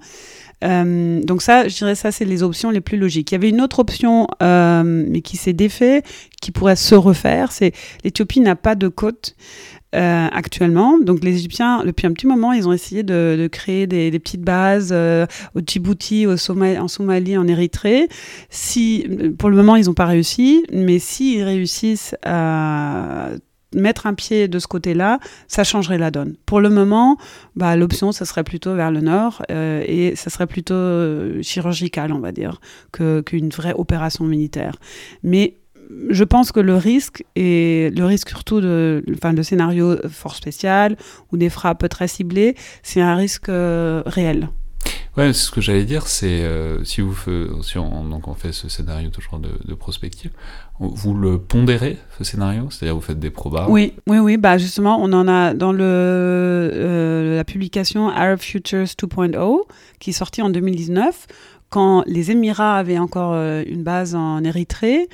donc ça, je dirais ça, c'est les options les plus logiques. Il y avait une autre option, mais qui s'est défait, qui pourrait se refaire, c'est l'Éthiopie n'a pas de côte. Euh, actuellement. Donc les Égyptiens, depuis un petit moment, ils ont essayé de, créer des, petites bases euh, au Djibouti, au en Somalie, en Érythrée. Si, pour le moment, ils n'ont pas réussi, mais s'ils réussissent à mettre un pied de ce côté-là, ça changerait la donne. Pour le moment, bah, l'option, ça serait plutôt vers le nord euh, et ça serait plutôt chirurgical, on va dire, qu'une vraie opération militaire. Mais je pense que le risque, et le risque surtout de, enfin, de scénarios fort spécial ou des frappes très ciblées, c'est un risque euh, réel. Ouais, ce que j'allais dire, c'est euh, si vous si on, donc on fait ce scénario toujours de, de prospective, vous le pondérez ce scénario, c'est-à-dire vous faites des probas? Oui, oui, oui. Bah justement, on en a dans le euh, la publication Arab Futures 2.0 qui est sortie en 2019 quand les Émirats avaient encore euh, une base en Érythrée,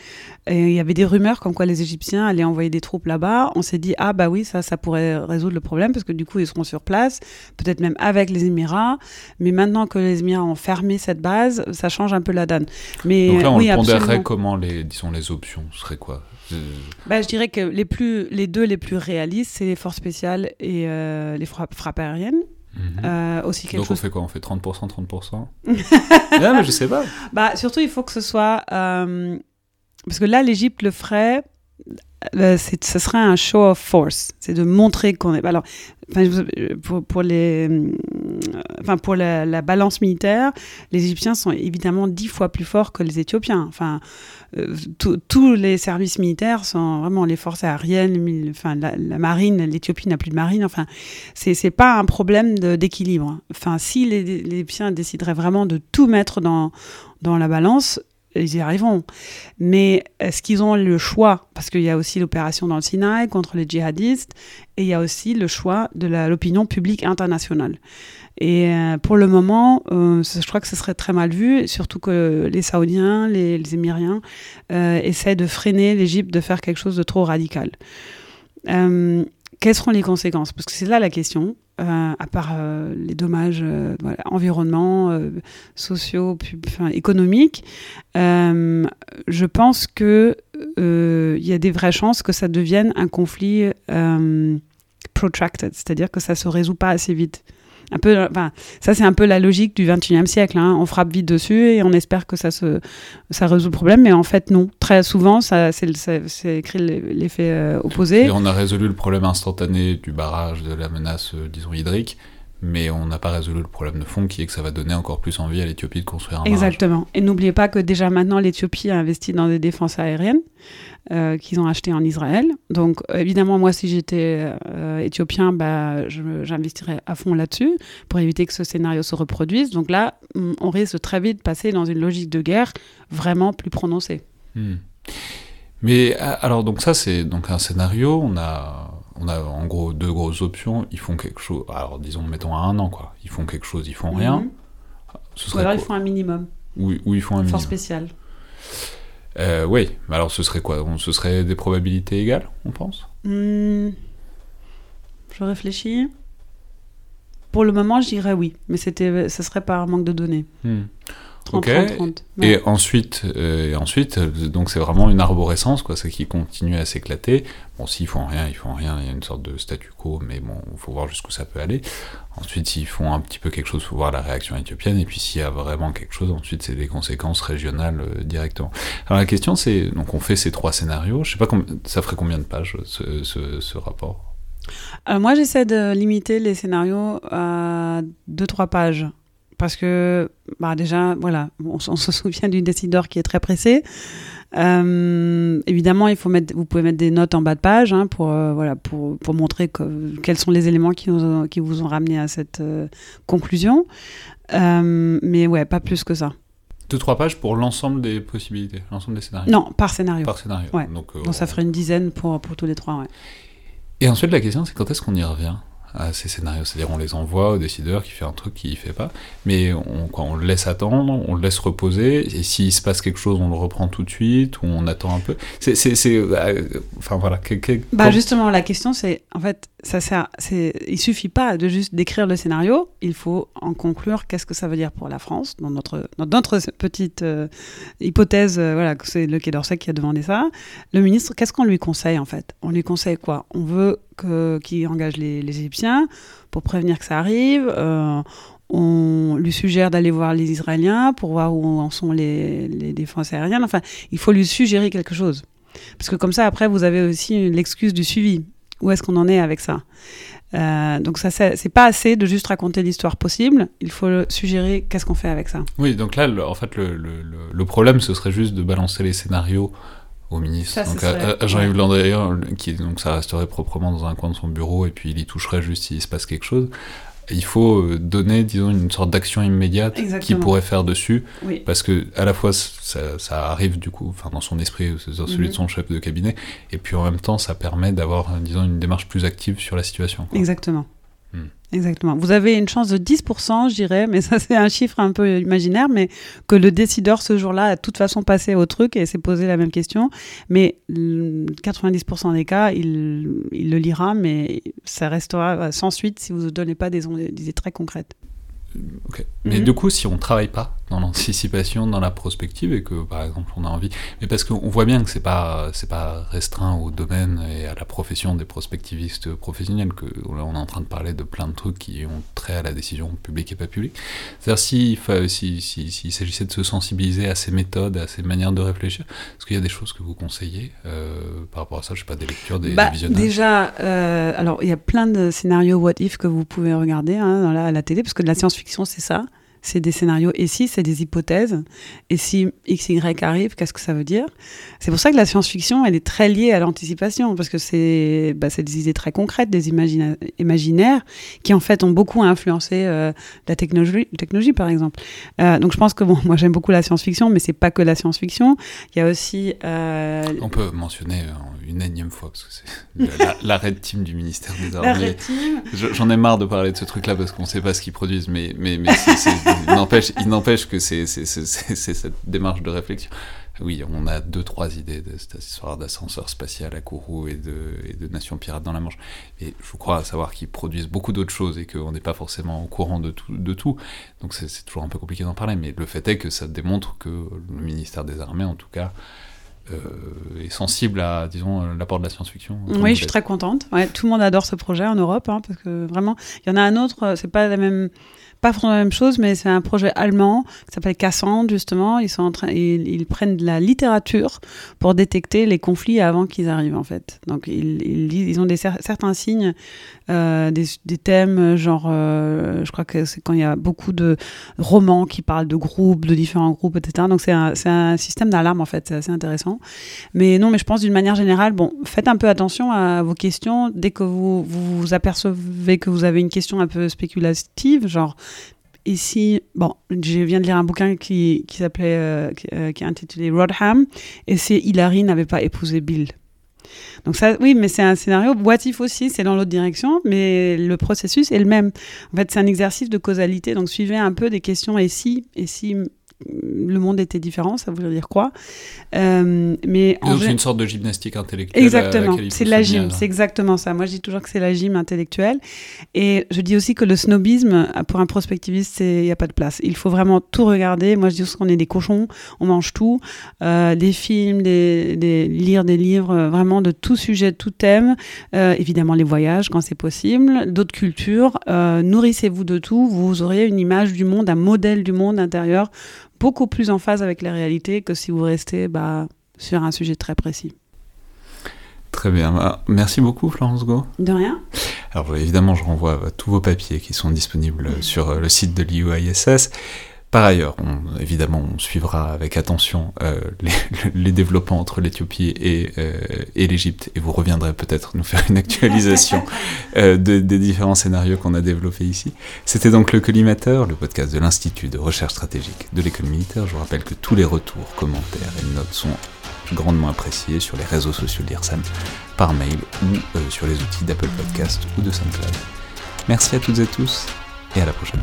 et il y avait des rumeurs comme quoi les Égyptiens allaient envoyer des troupes là-bas, on s'est dit ah bah oui ça ça pourrait résoudre le problème parce que du coup ils seront sur place, peut-être même avec les Émirats. Mais maintenant que les Émirats ont fermé cette base, ça change un peu la donne. Mais donc là on oui, pondérerait comment les disons les options ce serait quoi? Bah, je dirais que les, plus, les deux les plus réalistes, c'est les forces spéciales et euh, les frappes aériennes. Mhm. Euh, aussi quelque Donc on fait quoi? On fait 30%, 30% Non, mais je sais pas. Bah, surtout, il faut que ce soit... Euh, parce que là, l'Égypte le ferait... Euh, ce serait un show of force, c'est de montrer qu'on est. Alors, pour, pour, les, enfin pour la, la, balance militaire, les Égyptiens sont évidemment dix fois plus forts que les Éthiopiens. Enfin, euh, tous les services militaires sont vraiment les forces aériennes, enfin la, marine, l'Éthiopie n'a plus de marine. Enfin, c'est pas un problème d'équilibre. Enfin, si les, les Égyptiens décideraient vraiment de tout mettre dans dans la balance, ils y arriveront. Mais est-ce qu'ils ont le choix? Parce qu'il y a aussi l'opération dans le Sinaï contre les djihadistes et il y a aussi le choix de l'opinion publique internationale. Et euh, pour le moment, euh, je crois que ce serait très mal vu, surtout que les Saoudiens, les, Émiriens euh, essaient de freiner l'Égypte de faire quelque chose de trop radical. quelles seront les conséquences? Parce que c'est là la question. à part les dommages voilà, environnement, sociaux, économiques, je pense que il y a des vraies chances que ça devienne un conflit protracted, c'est-à-dire que ça se résout pas assez vite. Un peu, enfin, ça c'est un peu la logique du 21e siècle. Hein. On frappe vite dessus et on espère que ça, se, ça résout le problème, mais en fait non. Très souvent, ça, c'est écrit l'effet euh, opposé. Et on a résolu le problème instantané du barrage, de la menace, euh, disons, hydrique mais on n'a pas résolu le problème de fond qui est que ça va donner encore plus envie à l'Éthiopie de construire un barrage. Exactement. Et n'oubliez pas que déjà maintenant l'Éthiopie a investi dans des défenses aériennes euh, qu'ils ont achetées en Israël. Donc évidemment moi si j'étais euh, éthiopien, bah, j'investirais à fond là-dessus pour éviter que ce scénario se reproduise. Donc là on risque très vite de passer dans une logique de guerre vraiment plus prononcée. Hmm. Mais alors donc ça c'est donc un scénario, on a on a en gros deux grosses options. Ils font quelque chose. Alors disons, mettons à un an, quoi. Ils font quelque chose, ils font rien. Mhm. Ce Ou alors ils font un minimum. Ou, ils font un minimum. Force spéciale. Euh, oui, mais alors ce serait quoi? Ce serait des probabilités égales, on pense? Hmm. Je réfléchis. Pour le moment, je dirais oui, mais c'était, ce serait par manque de données. Et ensuite, euh, et ensuite, euh, donc c'est vraiment une arborescence, quoi, c'est qui continue à s'éclater. Bon, s'ils font rien, ils font rien, il y a une sorte de statu quo, mais bon, il faut voir jusqu'où ça peut aller. Ensuite, s'ils font un petit peu quelque chose, il faut voir la réaction éthiopienne, et puis s'il y a vraiment quelque chose, ensuite c'est les conséquences régionales euh, directement. Alors la question, c'est, donc on fait ces trois scénarios, je sais pas, ça ferait combien de pages ce, ce, ce rapport? Alors moi, j'essaie de limiter les scénarios à 2-3 pages parce que bah déjà, voilà, on, se souvient du décideur qui est très pressé. Euh, évidemment, il faut mettre, vous pouvez mettre des notes en bas de page hein, pour, euh, voilà, pour, pour montrer que, quels sont les éléments qui, nous qui vous ont ramené à cette euh, conclusion. mais ouais, pas plus que ça. Deux, trois pages pour l'ensemble des possibilités, l'ensemble des scénarios Non, par scénario. Par scénario. Donc, Donc ça ferait une dizaine pour, pour tous les trois. Ouais. Et ensuite, la question, c'est quand est-ce qu'on y revient? À ces scénarios. C'est-à-dire on les envoie au décideur qui fait un truc qu'il ne fait pas, mais on, quoi, on le laisse attendre, on le laisse reposer, et s'il se passe quelque chose, on le reprend tout de suite, ou on attend un peu. C'est, euh, enfin voilà. bah justement, la question c'est, en fait, ça sert, il suffit pas de juste décrire le scénario, il faut en conclure qu'est-ce que ça veut dire pour la France, dans notre, notre petite euh, hypothèse, euh, voilà, c'est le Quai d'Orsay qui a demandé ça. Le ministre, qu'est-ce qu'on lui conseille en fait? On lui conseille quoi? On veut qui engage les, Égyptiens pour prévenir que ça arrive. Euh, on lui suggère d'aller voir les Israéliens pour voir où en sont les, les, défenses aériennes. Enfin, il faut lui suggérer quelque chose. Parce que comme ça, après, vous avez aussi l'excuse du suivi. Où est-ce qu'on en est avec ça euh, donc ça, c'est pas assez de juste raconter l'histoire possible. Il faut suggérer qu'est-ce qu'on fait avec ça. Oui, donc là, en fait, le, le, le, problème, ce serait juste de balancer les scénarios au ministre. donc à, Jean-Yves Le qui donc ça resterait proprement dans un coin de son bureau et puis il y toucherait juste s'il se passe quelque chose. Il faut euh, donner, disons, une sorte d'action immédiate qu'il pourrait faire dessus, parce que à la fois ça, ça arrive du coup, enfin dans son esprit, dans celui de mhm. son chef de cabinet, et puis en même temps ça permet d'avoir, disons, une démarche plus active sur la situation. Exactement. Hmm. Exactement. Vous avez une chance de 10%, je dirais, mais ça c'est un chiffre un peu imaginaire, mais que le décideur ce jour-là a de toute façon passé au truc et s'est posé la même question. Mais 90% des cas, il, il, le lira, mais ça restera sans suite si vous ne donnez pas des, des idées très concrètes. Mais mhm. du coup, si on travaille pas dans l'anticipation, dans la prospective, et que par exemple on a envie, mais parce qu'on voit bien que c'est pas c'est pas restreint au domaine et à la profession des prospectivistes professionnels, que là on est en train de parler de plein de trucs qui ont trait à la décision publique et pas publique. C'est-à-dire s'il si, si, si, s'agissait de se sensibiliser à ces méthodes, à ces manières de réfléchir, est-ce qu'il y a des choses que vous conseillez euh, par rapport à ça? Je sais pas, des lectures, des, bah, visionnages. Déjà, euh, alors il y a plein de scénarios what if que vous pouvez regarder hein, dans la, à la télé, parce que de la science fiction c'est ça c'est des scénarios. Et si, c'est des hypothèses. Et si X, Y arrive, qu'est-ce que ça veut dire? C'est pour ça que la science-fiction, elle est très liée à l'anticipation, parce que c'est bah, des idées très concrètes, des imaginaires, qui en fait ont beaucoup influencé euh, la technologie, technologie, par exemple. Euh, donc je pense que, bon, moi j'aime beaucoup la science-fiction, mais c'est pas que la science-fiction. Il y a aussi... Euh, On peut mentionner une énième fois, parce que c'est la, la, Red Team du ministère des Armées. J'en ai marre de parler de ce truc-là, parce qu'on sait pas ce qu'ils produisent, mais, mais, mais c'est il n'empêche que c'est cette démarche de réflexion. Oui, on a deux, trois idées de cette histoire d'ascenseur spatial à Kourou et de, et de Nation Pirate dans la Manche. Et je crois savoir qu'ils produisent beaucoup d'autres choses et qu'on n'est pas forcément au courant de tout. De tout. Donc c'est toujours un peu compliqué d'en parler, mais le fait est que ça démontre que le ministère des Armées, en tout cas, est sensible à, disons, l'apport de la science-fiction. Oui, je suis très contente. Ouais, tout le monde adore ce projet en Europe, hein, parce que vraiment, il y en a un autre, c'est pas la même pas forcément la même chose, mais c'est un projet allemand qui s'appelle Cassandre, justement. Ils, sont en train, ils, prennent de la littérature pour détecter les conflits avant qu'ils arrivent, en fait. Donc, ils, ils, ont des, certains signes, euh, des, thèmes, genre, euh, je crois que c'est quand il y a beaucoup de romans qui parlent de groupes, de différents groupes, etc. Donc, c'est un, un, système d'alarme, en fait. C'est assez intéressant. Mais non, mais je pense d'une manière générale, bon, faites un peu attention à vos questions. Dès que vous vous, vous apercevez que vous avez une question un peu spéculative, genre, ici, bon, je viens de lire un bouquin qui, qui s'appelait, euh, qui, euh, qui, est intitulé Rodham, et c'est Hilary n'avait pas épousé Bill. Donc ça, oui, mais c'est un scénario boitif aussi, c'est dans l'autre direction, mais le processus est le même. En fait, c'est un exercice de causalité, donc suivez un peu des questions et si, et si le monde était différent, ça voudrait dire quoi euh, Mais donc c'est une sorte de gymnastique intellectuelle. Exactement, c'est la gym, c'est exactement ça. Moi je dis toujours que c'est la gym intellectuelle. Et je dis aussi que le snobisme, pour un prospectiviste, il n'y a pas de place. Il faut vraiment tout regarder. Moi je dis qu'on est des cochons, on mange tout, euh, des films, des, des, lire des livres, euh, vraiment de tout sujet, tout thème. Euh, évidemment les voyages quand c'est possible, d'autres cultures. Euh, nourrissez-vous de tout, vous aurez une image du monde, un modèle du monde intérieur beaucoup plus en phase avec la réalité que si vous restez bah, sur un sujet très précis. Très bien. Bah, merci beaucoup, Florence Go. De rien. Alors, évidemment, je renvoie à tous vos papiers qui sont disponibles sur euh, le site de l'IUISS. Par ailleurs, on, évidemment, on suivra avec attention euh, les, les, développements entre l'Éthiopie et, euh, et l'Égypte, et vous reviendrez peut-être nous faire une actualisation euh, de, des différents scénarios qu'on a développés ici. C'était donc le Collimateur, le podcast de l'Institut de recherche stratégique de l'école militaire. Je vous rappelle que tous les retours, commentaires et notes sont grandement appréciés sur les réseaux sociaux de l'IRSAM, par mail ou sur les outils d'Apple Podcast ou de SoundCloud. Merci à toutes et tous, et à la prochaine.